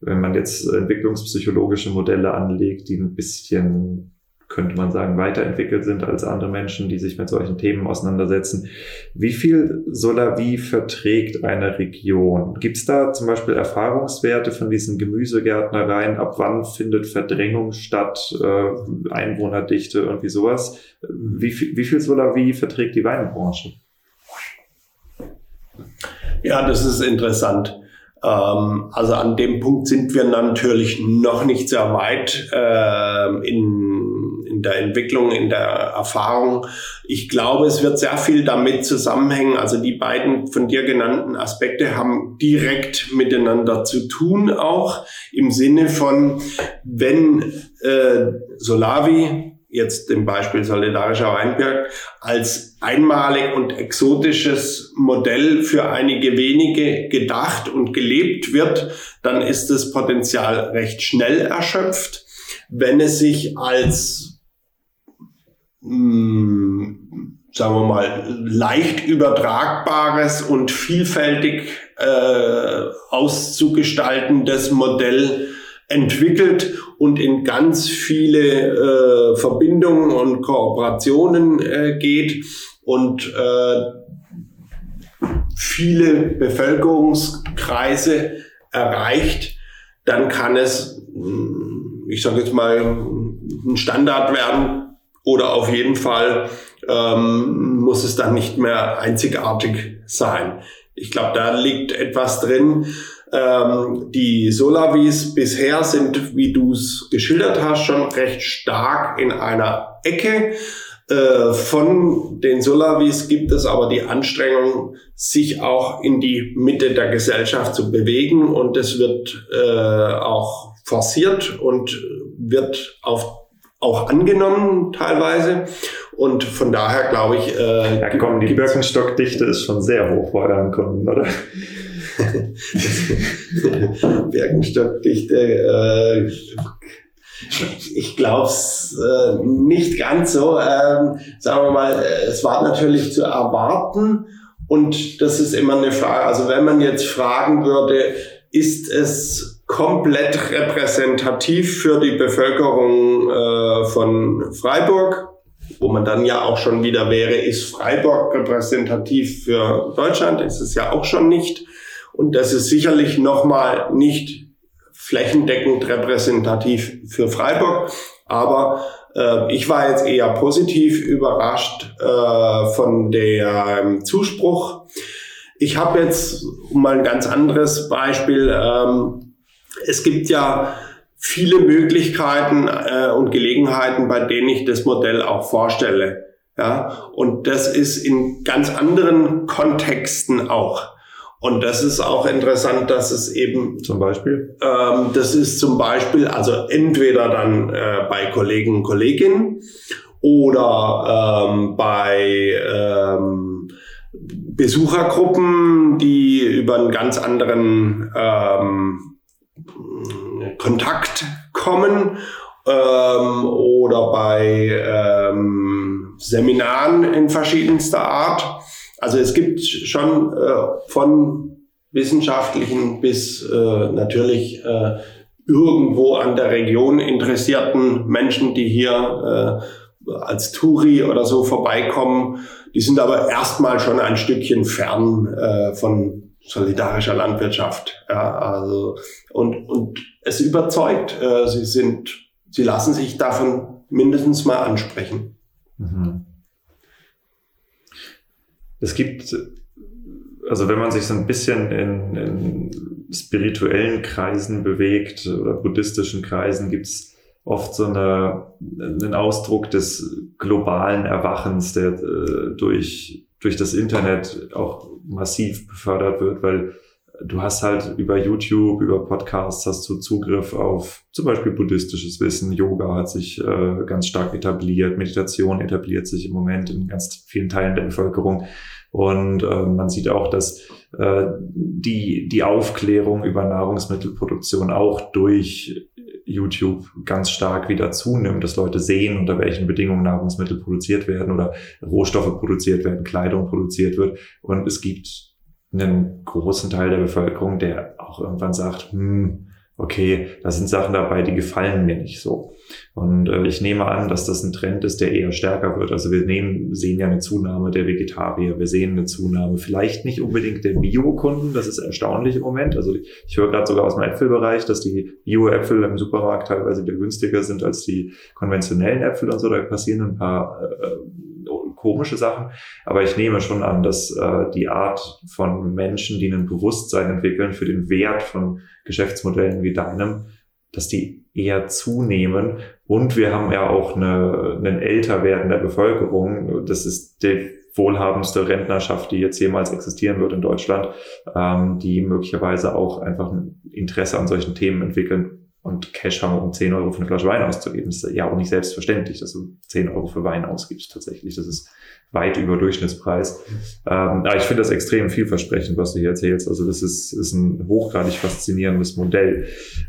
wenn man jetzt entwicklungspsychologische Modelle anlegt, die ein bisschen könnte man sagen, weiterentwickelt sind als andere Menschen, die sich mit solchen Themen auseinandersetzen. Wie viel Solavi verträgt eine Region? Gibt es da zum Beispiel Erfahrungswerte von diesen Gemüsegärtnereien? Ab wann findet Verdrängung statt, äh, Einwohnerdichte, irgendwie sowas? Wie viel, wie viel Solavi verträgt die Weinbranche? Ja, das ist interessant. Ähm, also an dem Punkt sind wir natürlich noch nicht sehr weit äh, in der Entwicklung, in der Erfahrung. Ich glaube, es wird sehr viel damit zusammenhängen. Also die beiden von dir genannten Aspekte haben direkt miteinander zu tun, auch im Sinne von, wenn äh, Solavi jetzt im Beispiel Solidarischer Weinberg, als einmalig und exotisches Modell für einige wenige gedacht und gelebt wird, dann ist das Potenzial recht schnell erschöpft. Wenn es sich als, mh, sagen wir mal, leicht übertragbares und vielfältig äh, auszugestaltendes Modell entwickelt und in ganz viele äh, Verbindungen und Kooperationen äh, geht und äh, viele Bevölkerungskreise erreicht, dann kann es, ich sage jetzt mal, ein Standard werden oder auf jeden Fall ähm, muss es dann nicht mehr einzigartig sein. Ich glaube, da liegt etwas drin, ähm, die Solavis bisher sind, wie du es geschildert hast, schon recht stark in einer Ecke. Äh, von den Solavis gibt es aber die Anstrengung, sich auch in die Mitte der Gesellschaft zu bewegen und es wird äh, auch forciert und wird auf, auch angenommen teilweise. Und von daher glaube ich. Äh, ja, komm, die Birkenstockdichte ist schon sehr hoch bei euren Kunden, oder? Birkenstockdichte, äh, ich glaube es äh, nicht ganz so. Ähm, sagen wir mal, es war natürlich zu erwarten und das ist immer eine Frage. Also wenn man jetzt fragen würde, ist es komplett repräsentativ für die Bevölkerung äh, von Freiburg? wo man dann ja auch schon wieder wäre, ist Freiburg repräsentativ für Deutschland? Ist es ja auch schon nicht. Und das ist sicherlich nochmal nicht flächendeckend repräsentativ für Freiburg. Aber äh, ich war jetzt eher positiv überrascht äh, von der ähm, Zuspruch. Ich habe jetzt mal ein ganz anderes Beispiel. Ähm, es gibt ja viele Möglichkeiten äh, und Gelegenheiten, bei denen ich das Modell auch vorstelle. Ja, und das ist in ganz anderen Kontexten auch. Und das ist auch interessant, dass es eben zum Beispiel, ähm, das ist zum Beispiel also entweder dann äh, bei Kollegen und Kolleginnen oder ähm, bei ähm, Besuchergruppen, die über einen ganz anderen ähm, Kontakt kommen ähm, oder bei ähm, Seminaren in verschiedenster Art. Also es gibt schon äh, von wissenschaftlichen bis äh, natürlich äh, irgendwo an der Region interessierten Menschen, die hier äh, als Touri oder so vorbeikommen. Die sind aber erstmal schon ein Stückchen fern äh, von solidarischer Landwirtschaft. Ja, also und und es überzeugt. Äh, sie sind, sie lassen sich davon mindestens mal ansprechen. Mhm. Es gibt, also wenn man sich so ein bisschen in, in spirituellen Kreisen bewegt oder buddhistischen Kreisen, gibt es oft so eine, einen Ausdruck des globalen Erwachens, der äh, durch, durch das Internet auch massiv befördert wird, weil du hast halt über YouTube, über Podcasts hast du Zugriff auf zum Beispiel buddhistisches Wissen. Yoga hat sich äh, ganz stark etabliert, Meditation etabliert sich im Moment in ganz vielen Teilen der Bevölkerung. Und äh, man sieht auch, dass äh, die, die Aufklärung über Nahrungsmittelproduktion auch durch YouTube ganz stark wieder zunimmt, dass Leute sehen, unter welchen Bedingungen Nahrungsmittel produziert werden oder Rohstoffe produziert werden, Kleidung produziert wird. Und es gibt einen großen Teil der Bevölkerung, der auch irgendwann sagt, hm, okay, da sind Sachen dabei, die gefallen mir nicht so. Und äh, ich nehme an, dass das ein Trend ist, der eher stärker wird. Also wir nehmen, sehen ja eine Zunahme der Vegetarier, wir sehen eine Zunahme, vielleicht nicht unbedingt der Bio-Kunden, das ist erstaunlich im Moment. Also ich höre gerade sogar aus dem Äpfelbereich, dass die Bio-Äpfel im Supermarkt teilweise wieder günstiger sind als die konventionellen Äpfel und so. Da passieren ein paar äh, komische Sachen. Aber ich nehme schon an, dass äh, die Art von Menschen, die ein Bewusstsein entwickeln für den Wert von Geschäftsmodellen wie deinem, dass die eher zunehmen. Und wir haben ja auch eine, einen Älterwerden der Bevölkerung. Das ist die wohlhabendste Rentnerschaft, die jetzt jemals existieren wird in Deutschland, ähm, die möglicherweise auch einfach ein Interesse an solchen Themen entwickeln und Cash haben, um 10 Euro für eine Flasche Wein auszugeben. Das ist ja auch nicht selbstverständlich, dass du 10 Euro für Wein ausgibst tatsächlich. Das ist weit über Durchschnittspreis. Ähm, aber ich finde das extrem vielversprechend, was du hier erzählst. Also das ist, ist ein hochgradig faszinierendes Modell.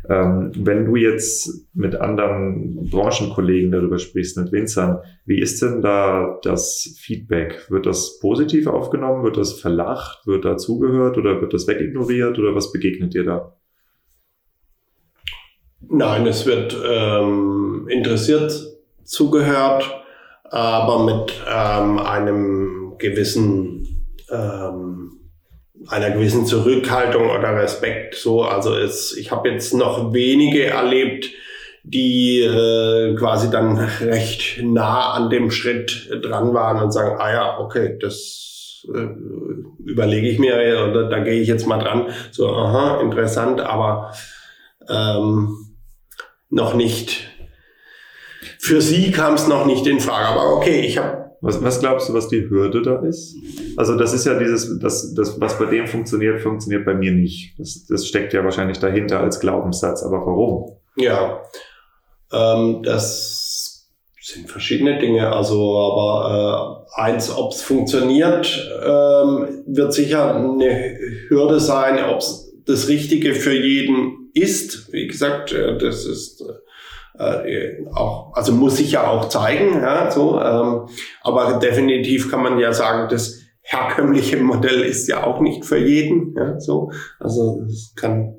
Ähm, wenn du jetzt mit anderen Branchenkollegen darüber sprichst, mit Winzern, wie ist denn da das Feedback? Wird das positiv aufgenommen? Wird das verlacht? Wird da zugehört oder wird das wegignoriert oder was begegnet dir da? Nein, es wird ähm, interessiert zugehört, aber mit ähm, einem gewissen ähm, einer gewissen Zurückhaltung oder Respekt. So, also es, ich habe jetzt noch wenige erlebt, die äh, quasi dann recht nah an dem Schritt dran waren und sagen, ah ja, okay, das äh, überlege ich mir oder da gehe ich jetzt mal dran. So, aha, interessant, aber ähm, noch nicht, für sie kam es noch nicht in Frage. Aber okay, ich habe was, was glaubst du, was die Hürde da ist? Also das ist ja dieses, das, das, was bei dem funktioniert, funktioniert bei mir nicht. Das, das steckt ja wahrscheinlich dahinter als Glaubenssatz. Aber warum? Ja, ähm, das sind verschiedene Dinge. Also, aber äh, eins, ob es funktioniert, ähm, wird sicher eine Hürde sein, ob es das Richtige für jeden ist. Wie gesagt, äh, das ist äh, auch, also muss sich ja auch zeigen, ja, so. Ähm, aber definitiv kann man ja sagen, das herkömmliche Modell ist ja auch nicht für jeden, ja, so. Also es kann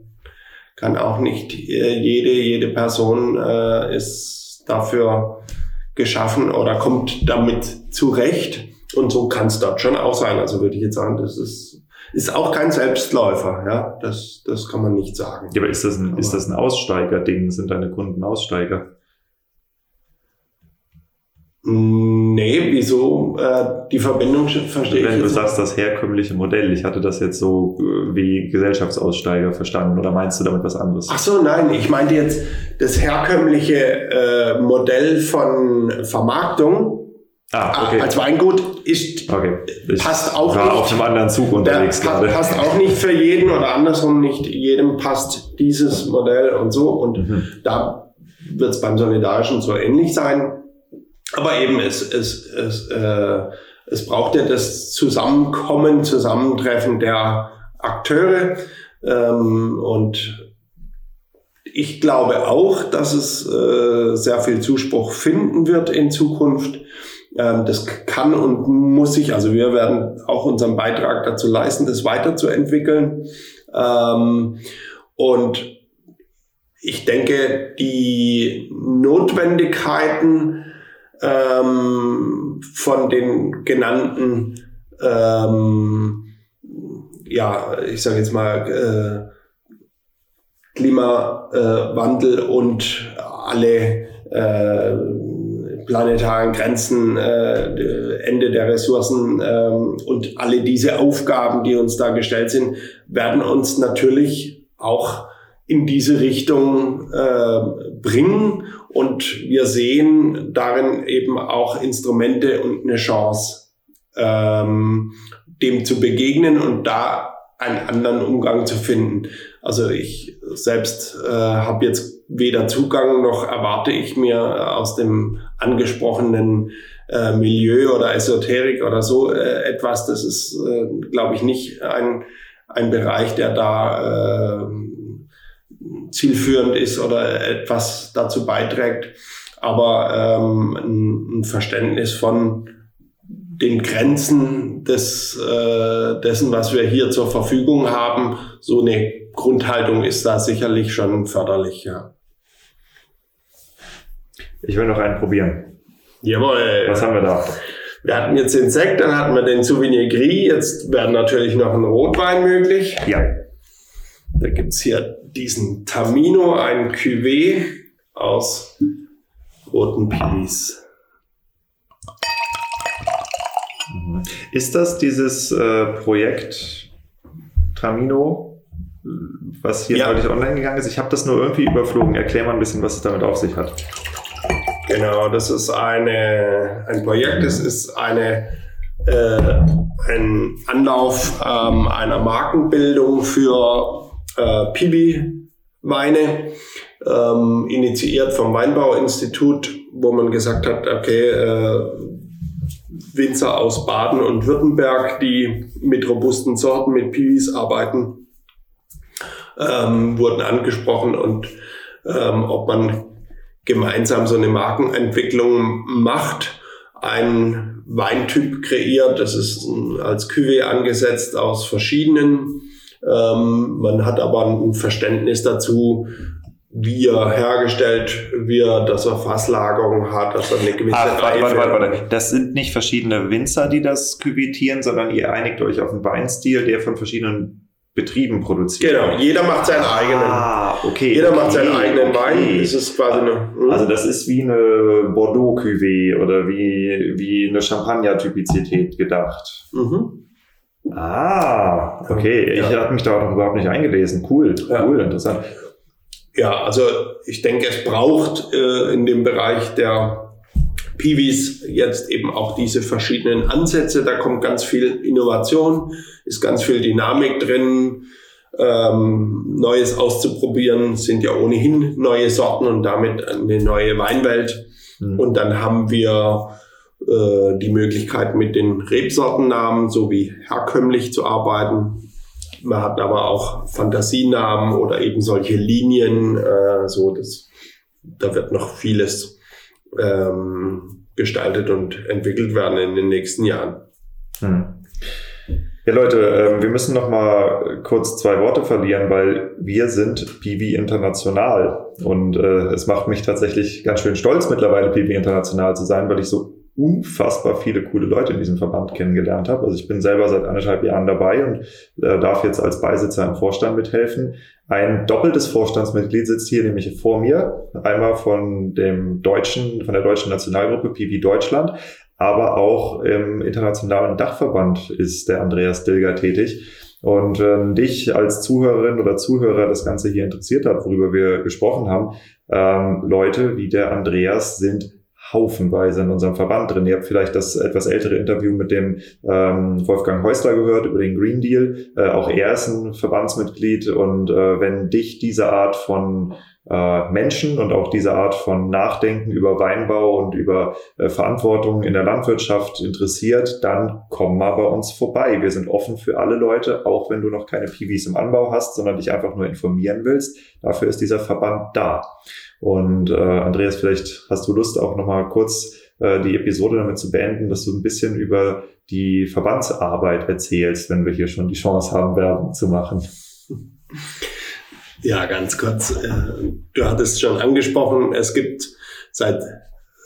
kann auch nicht äh, jede jede Person äh, ist dafür geschaffen oder kommt damit zurecht. Und so kann es dort schon auch sein. Also würde ich jetzt sagen, das ist ist auch kein Selbstläufer, ja. Das, das kann man nicht sagen. Ja, aber ist das ein, aber ist das ein Aussteiger-Ding? Sind deine Kunden Aussteiger? Nee, wieso? Äh, die Verbindung verstehe Wenn ich. Wenn du sagst, das herkömmliche Modell, ich hatte das jetzt so äh, wie Gesellschaftsaussteiger verstanden oder meinst du damit was anderes? Ach so, nein, ich meinte jetzt das herkömmliche äh, Modell von Vermarktung Ah, okay. Als Weingut ist, okay. passt auch war nicht. auf einem anderen Zug unterwegs pa gerade. Passt auch nicht für jeden oder andersrum nicht jedem passt dieses Modell und so. Und mhm. da wird es beim Solidarischen so ähnlich sein. Aber eben es, es, es, äh, es braucht ja das Zusammenkommen, Zusammentreffen der Akteure. Ähm, und ich glaube auch, dass es äh, sehr viel Zuspruch finden wird in Zukunft. Ähm, das kann und muss sich, also wir werden auch unseren Beitrag dazu leisten, das weiterzuentwickeln. Ähm, und ich denke, die Notwendigkeiten ähm, von den genannten, ja, ich sage jetzt mal, äh, Klimawandel und alle äh, planetaren Grenzen, äh, Ende der Ressourcen ähm, und alle diese Aufgaben, die uns da gestellt sind, werden uns natürlich auch in diese Richtung äh, bringen. Und wir sehen darin eben auch Instrumente und eine Chance, ähm, dem zu begegnen und da einen anderen Umgang zu finden. Also ich selbst äh, habe jetzt weder Zugang noch erwarte ich mir aus dem angesprochenen äh, Milieu oder Esoterik oder so äh, etwas. Das ist, äh, glaube ich, nicht ein, ein Bereich, der da äh, zielführend ist oder etwas dazu beiträgt. Aber ähm, ein, ein Verständnis von den Grenzen des, äh, dessen, was wir hier zur Verfügung haben, so eine Grundhaltung ist da sicherlich schon förderlich, ja. Ich will noch einen probieren. Jawohl. Was haben wir da? Wir hatten jetzt den Sekt, dann hatten wir den Souvenir Gris, jetzt werden natürlich noch ein Rotwein möglich. Ja. Da gibt's hier diesen Tamino, ein Cuvée aus roten Pilis. Ist das dieses äh, Projekt Tramino, was hier Ja. neulich online gegangen ist? Ich habe das nur irgendwie überflogen. Erklär mal ein bisschen, was es damit auf sich hat. Genau, das ist eine, ein Projekt, es ist eine, äh, ein Anlauf ähm, einer Markenbildung für äh, Pibi-Weine, ähm, initiiert vom Weinbauinstitut, wo man gesagt hat, okay, äh, Winzer aus Baden und Württemberg, die mit robusten Sorten, mit Piwis arbeiten, ähm, wurden angesprochen und ähm, ob man gemeinsam so eine Markenentwicklung macht, einen Weintyp kreiert, das ist ein- als Cuvée angesetzt aus verschiedenen. Ähm, man hat aber ein Verständnis dazu, wie er hergestellt wird, dass er Fasslagerung hat, dass er eine gewisse Ach, warte, warte, warte, warte. Das sind nicht verschiedene Winzer, die das küvetieren, sondern ihr einigt euch auf einen Weinstil, der von verschiedenen Betrieben produziert Genau, jeder macht seinen eigenen. Ah, okay. Jeder okay, macht seinen eigenen okay. Wein. Es ist quasi eine. hm? Also das ist wie eine Bordeaux-Cuvée oder wie, wie eine Champagner-Typizität gedacht. mhm. Ah, okay. Ich Ja. habe mich da noch überhaupt nicht eingelesen. Cool, Ja. cool, interessant. Ja, also ich denke, es braucht äh, in dem Bereich der Piwis jetzt eben auch diese verschiedenen Ansätze. Da kommt ganz viel Innovation, ist ganz viel Dynamik drin. Ähm, Neues auszuprobieren sind ja ohnehin neue Sorten und damit eine neue Weinwelt. Hm. Und dann haben wir äh, die Möglichkeit, mit den Rebsortennamen sowie herkömmlich zu arbeiten. Man hat aber auch Fantasienamen oder eben solche Linien, äh, so das, da wird noch vieles ähm, gestaltet und entwickelt werden in den nächsten Jahren. Hm. Ja, Leute, ähm, wir müssen noch mal kurz zwei Worte verlieren, weil wir sind Piwi International und äh, es macht mich tatsächlich ganz schön stolz, mittlerweile Piwi International zu sein, weil ich so unfassbar viele coole Leute in diesem Verband kennengelernt habe. Also ich bin selber seit anderthalb Jahren dabei und äh, darf jetzt als Beisitzer im Vorstand mithelfen. Ein doppeltes Vorstandsmitglied sitzt hier nämlich vor mir, einmal von dem deutschen, von der deutschen Nationalgruppe Piwi Deutschland, aber auch im internationalen Dachverband ist der Andreas Dilger tätig. Und wenn dich als Zuhörerin oder Zuhörer das Ganze hier interessiert hat, worüber wir gesprochen haben, ähm, Leute wie der Andreas sind haufenweise in unserem Verband drin. Ihr habt vielleicht das etwas ältere Interview mit dem ähm, Wolfgang Häusler gehört über den Green Deal. Äh, auch er ist ein Verbandsmitglied und äh, wenn dich diese Art von äh, Menschen und auch diese Art von Nachdenken über Weinbau und über äh, Verantwortung in der Landwirtschaft interessiert, dann komm mal bei uns vorbei. Wir sind offen für alle Leute, auch wenn du noch keine Piwis im Anbau hast, sondern dich einfach nur informieren willst. Dafür ist dieser Verband da. Und äh, Andreas, vielleicht hast du Lust, auch nochmal kurz äh, die Episode damit zu beenden, dass du ein bisschen über die Verbandsarbeit erzählst, wenn wir hier schon die Chance haben, Werbung zu machen. Ja, ganz kurz. äh, Du hattest schon angesprochen, es gibt seit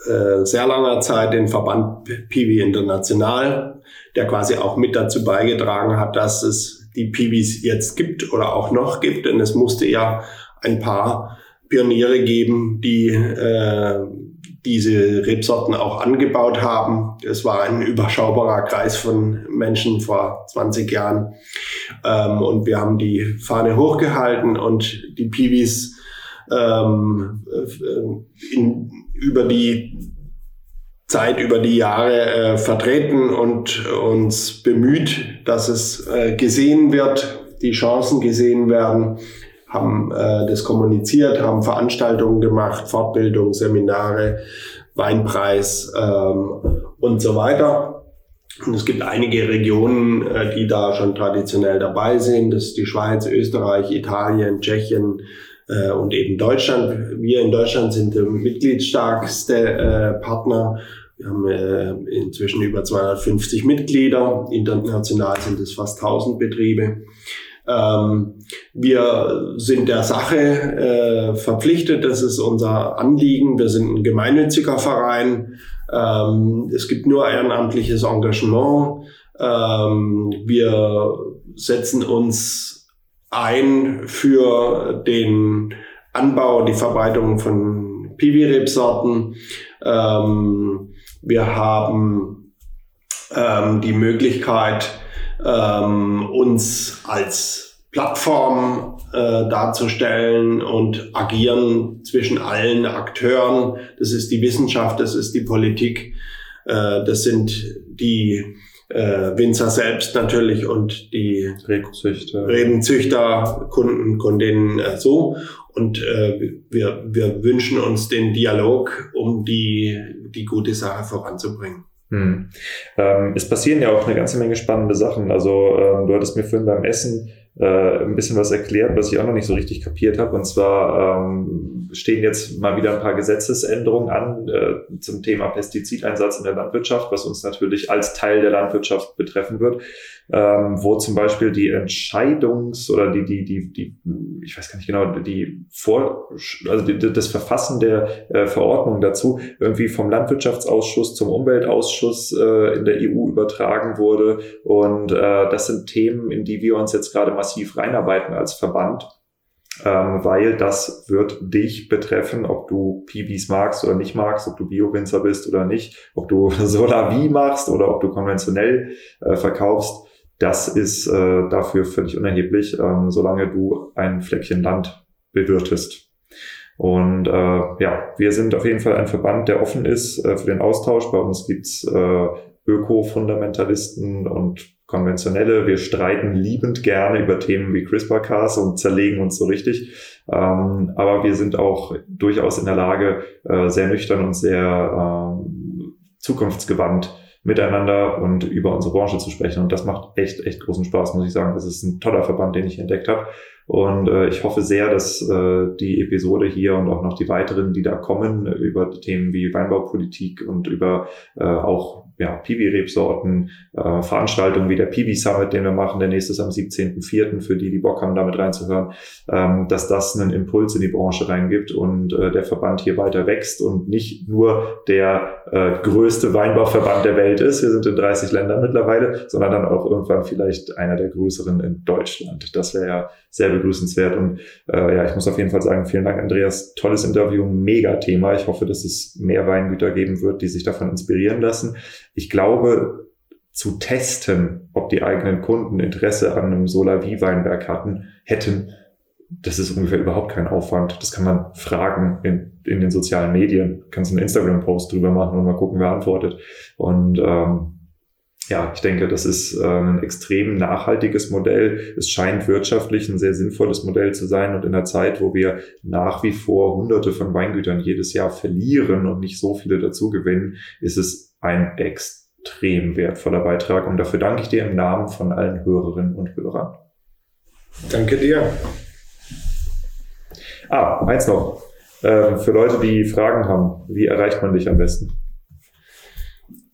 äh, sehr langer Zeit den Verband Piwi International, der quasi auch mit dazu beigetragen hat, dass es die Piwis jetzt gibt oder auch noch gibt. Denn es musste ja ein paar Pioniere geben, die äh, diese Rebsorten auch angebaut haben. Es war ein überschaubarer Kreis von Menschen vor 20 Jahren. Ähm, und wir haben die Fahne hochgehalten und die Piwis ähm, äh, in, über die Zeit, über die Jahre äh, vertreten und uns bemüht, dass es äh, gesehen wird, die Chancen gesehen werden, haben äh, das kommuniziert, haben Veranstaltungen gemacht, Fortbildung, Seminare, Weinpreis ähm, und so weiter. Und es gibt einige Regionen, äh, die da schon traditionell dabei sind. Das ist die Schweiz, Österreich, Italien, Tschechien äh, und eben Deutschland. Wir in Deutschland sind der mitgliedsstarkste äh, Partner. Wir haben äh, inzwischen über 250 Mitglieder. International sind es fast 1000 Betriebe. Ähm, wir sind der Sache äh, verpflichtet, das ist unser Anliegen. Wir sind ein gemeinnütziger Verein. Ähm, es gibt nur ehrenamtliches Engagement. Ähm, wir setzen uns ein für den Anbau, die Verbreitung von Piwi-Rebsorten. Ähm, wir haben ähm, die Möglichkeit, ähm, uns als Plattform äh, darzustellen und agieren zwischen allen Akteuren. Das ist die Wissenschaft, das ist die Politik, äh, das sind die äh, Winzer selbst natürlich und die Rebenzüchter, Rebenzüchter Kunden, Kundinnen äh, so. Und äh, wir, wir wünschen uns den Dialog, um die, die gute Sache voranzubringen. Hm. Ähm, es passieren ja auch eine ganze Menge spannende Sachen. Also ähm, du hattest mir vorhin beim Essen äh, ein bisschen was erklärt, was ich auch noch nicht so richtig kapiert habe. Und zwar ähm, stehen jetzt mal wieder ein paar Gesetzesänderungen an äh, zum Thema Pestizideinsatz in der Landwirtschaft, was uns natürlich als Teil der Landwirtschaft betreffen wird, ähm, wo zum Beispiel die Entscheidungs- oder die, die, die, die, ich weiß gar nicht genau, die Vor, also die, das Verfassen der äh, Verordnung dazu irgendwie vom Landwirtschaftsausschuss zum Umweltausschuss äh, in der EU übertragen wurde. Und äh, das sind Themen, in die wir uns jetzt gerade massiv reinarbeiten als Verband, ähm, weil das wird dich betreffen, ob du PBs magst oder nicht magst, ob du Bio-Winzer bist oder nicht, ob du Solar-Wie machst oder ob du konventionell äh, verkaufst. Das ist äh, dafür völlig unerheblich, ähm, solange du ein Fleckchen Land bewirtest. Und äh, ja, wir sind auf jeden Fall ein Verband, der offen ist äh, für den Austausch. Bei uns gibt's äh, Öko-Fundamentalisten und konventionelle. Wir streiten liebend gerne über Themen wie CRISPR-Cas und zerlegen uns so richtig. Ähm, aber wir sind auch durchaus in der Lage, äh, sehr nüchtern und sehr äh, zukunftsgewandt miteinander und über unsere Branche zu sprechen. Und das macht echt, echt großen Spaß, muss ich sagen. Das ist ein toller Verband, den ich entdeckt habe. Und äh, ich hoffe sehr, dass äh, die Episode hier und auch noch die weiteren, die da kommen, über Themen wie Weinbaupolitik und über äh, auch ja, Piwi-Rebsorten, äh, Veranstaltungen wie der Piwi Summit, den wir machen, der nächste ist am 17.04. für die, die Bock haben, damit reinzuhören, ähm, dass das einen Impuls in die Branche reingibt und äh, der Verband hier weiter wächst und nicht nur der äh, größte Weinbauverband der Welt ist, wir sind in 30 Ländern mittlerweile, sondern dann auch irgendwann vielleicht einer der größeren in Deutschland. Das wäre ja sehr begrüßenswert und äh, ja, ich muss auf jeden Fall sagen, vielen Dank, Andreas. Tolles Interview, mega Thema. Ich hoffe, dass es mehr Weingüter geben wird, die sich davon inspirieren lassen. Ich glaube, zu testen, ob die eigenen Kunden Interesse an einem Solar-Wie-Weinberg hatten, hätten, das ist ungefähr überhaupt kein Aufwand. Das kann man fragen in, in den sozialen Medien. Kannst einen Instagram-Post drüber machen und mal gucken, wer antwortet. Und ähm, ja, ich denke, das ist äh, ein extrem nachhaltiges Modell. Es scheint wirtschaftlich ein sehr sinnvolles Modell zu sein. Und in einer Zeit, wo wir nach wie vor hunderte von Weingütern jedes Jahr verlieren und nicht so viele dazu gewinnen, ist es ein extrem wertvoller Beitrag. Und dafür danke ich dir im Namen von allen Hörerinnen und Hörern. Danke dir. Ah, eins noch. Ähm, für Leute, die Fragen haben, wie erreicht man dich am besten?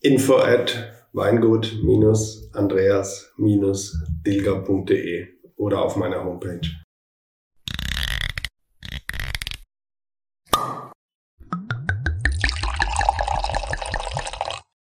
Info at weingut-andreas-dilger.de oder auf meiner Homepage.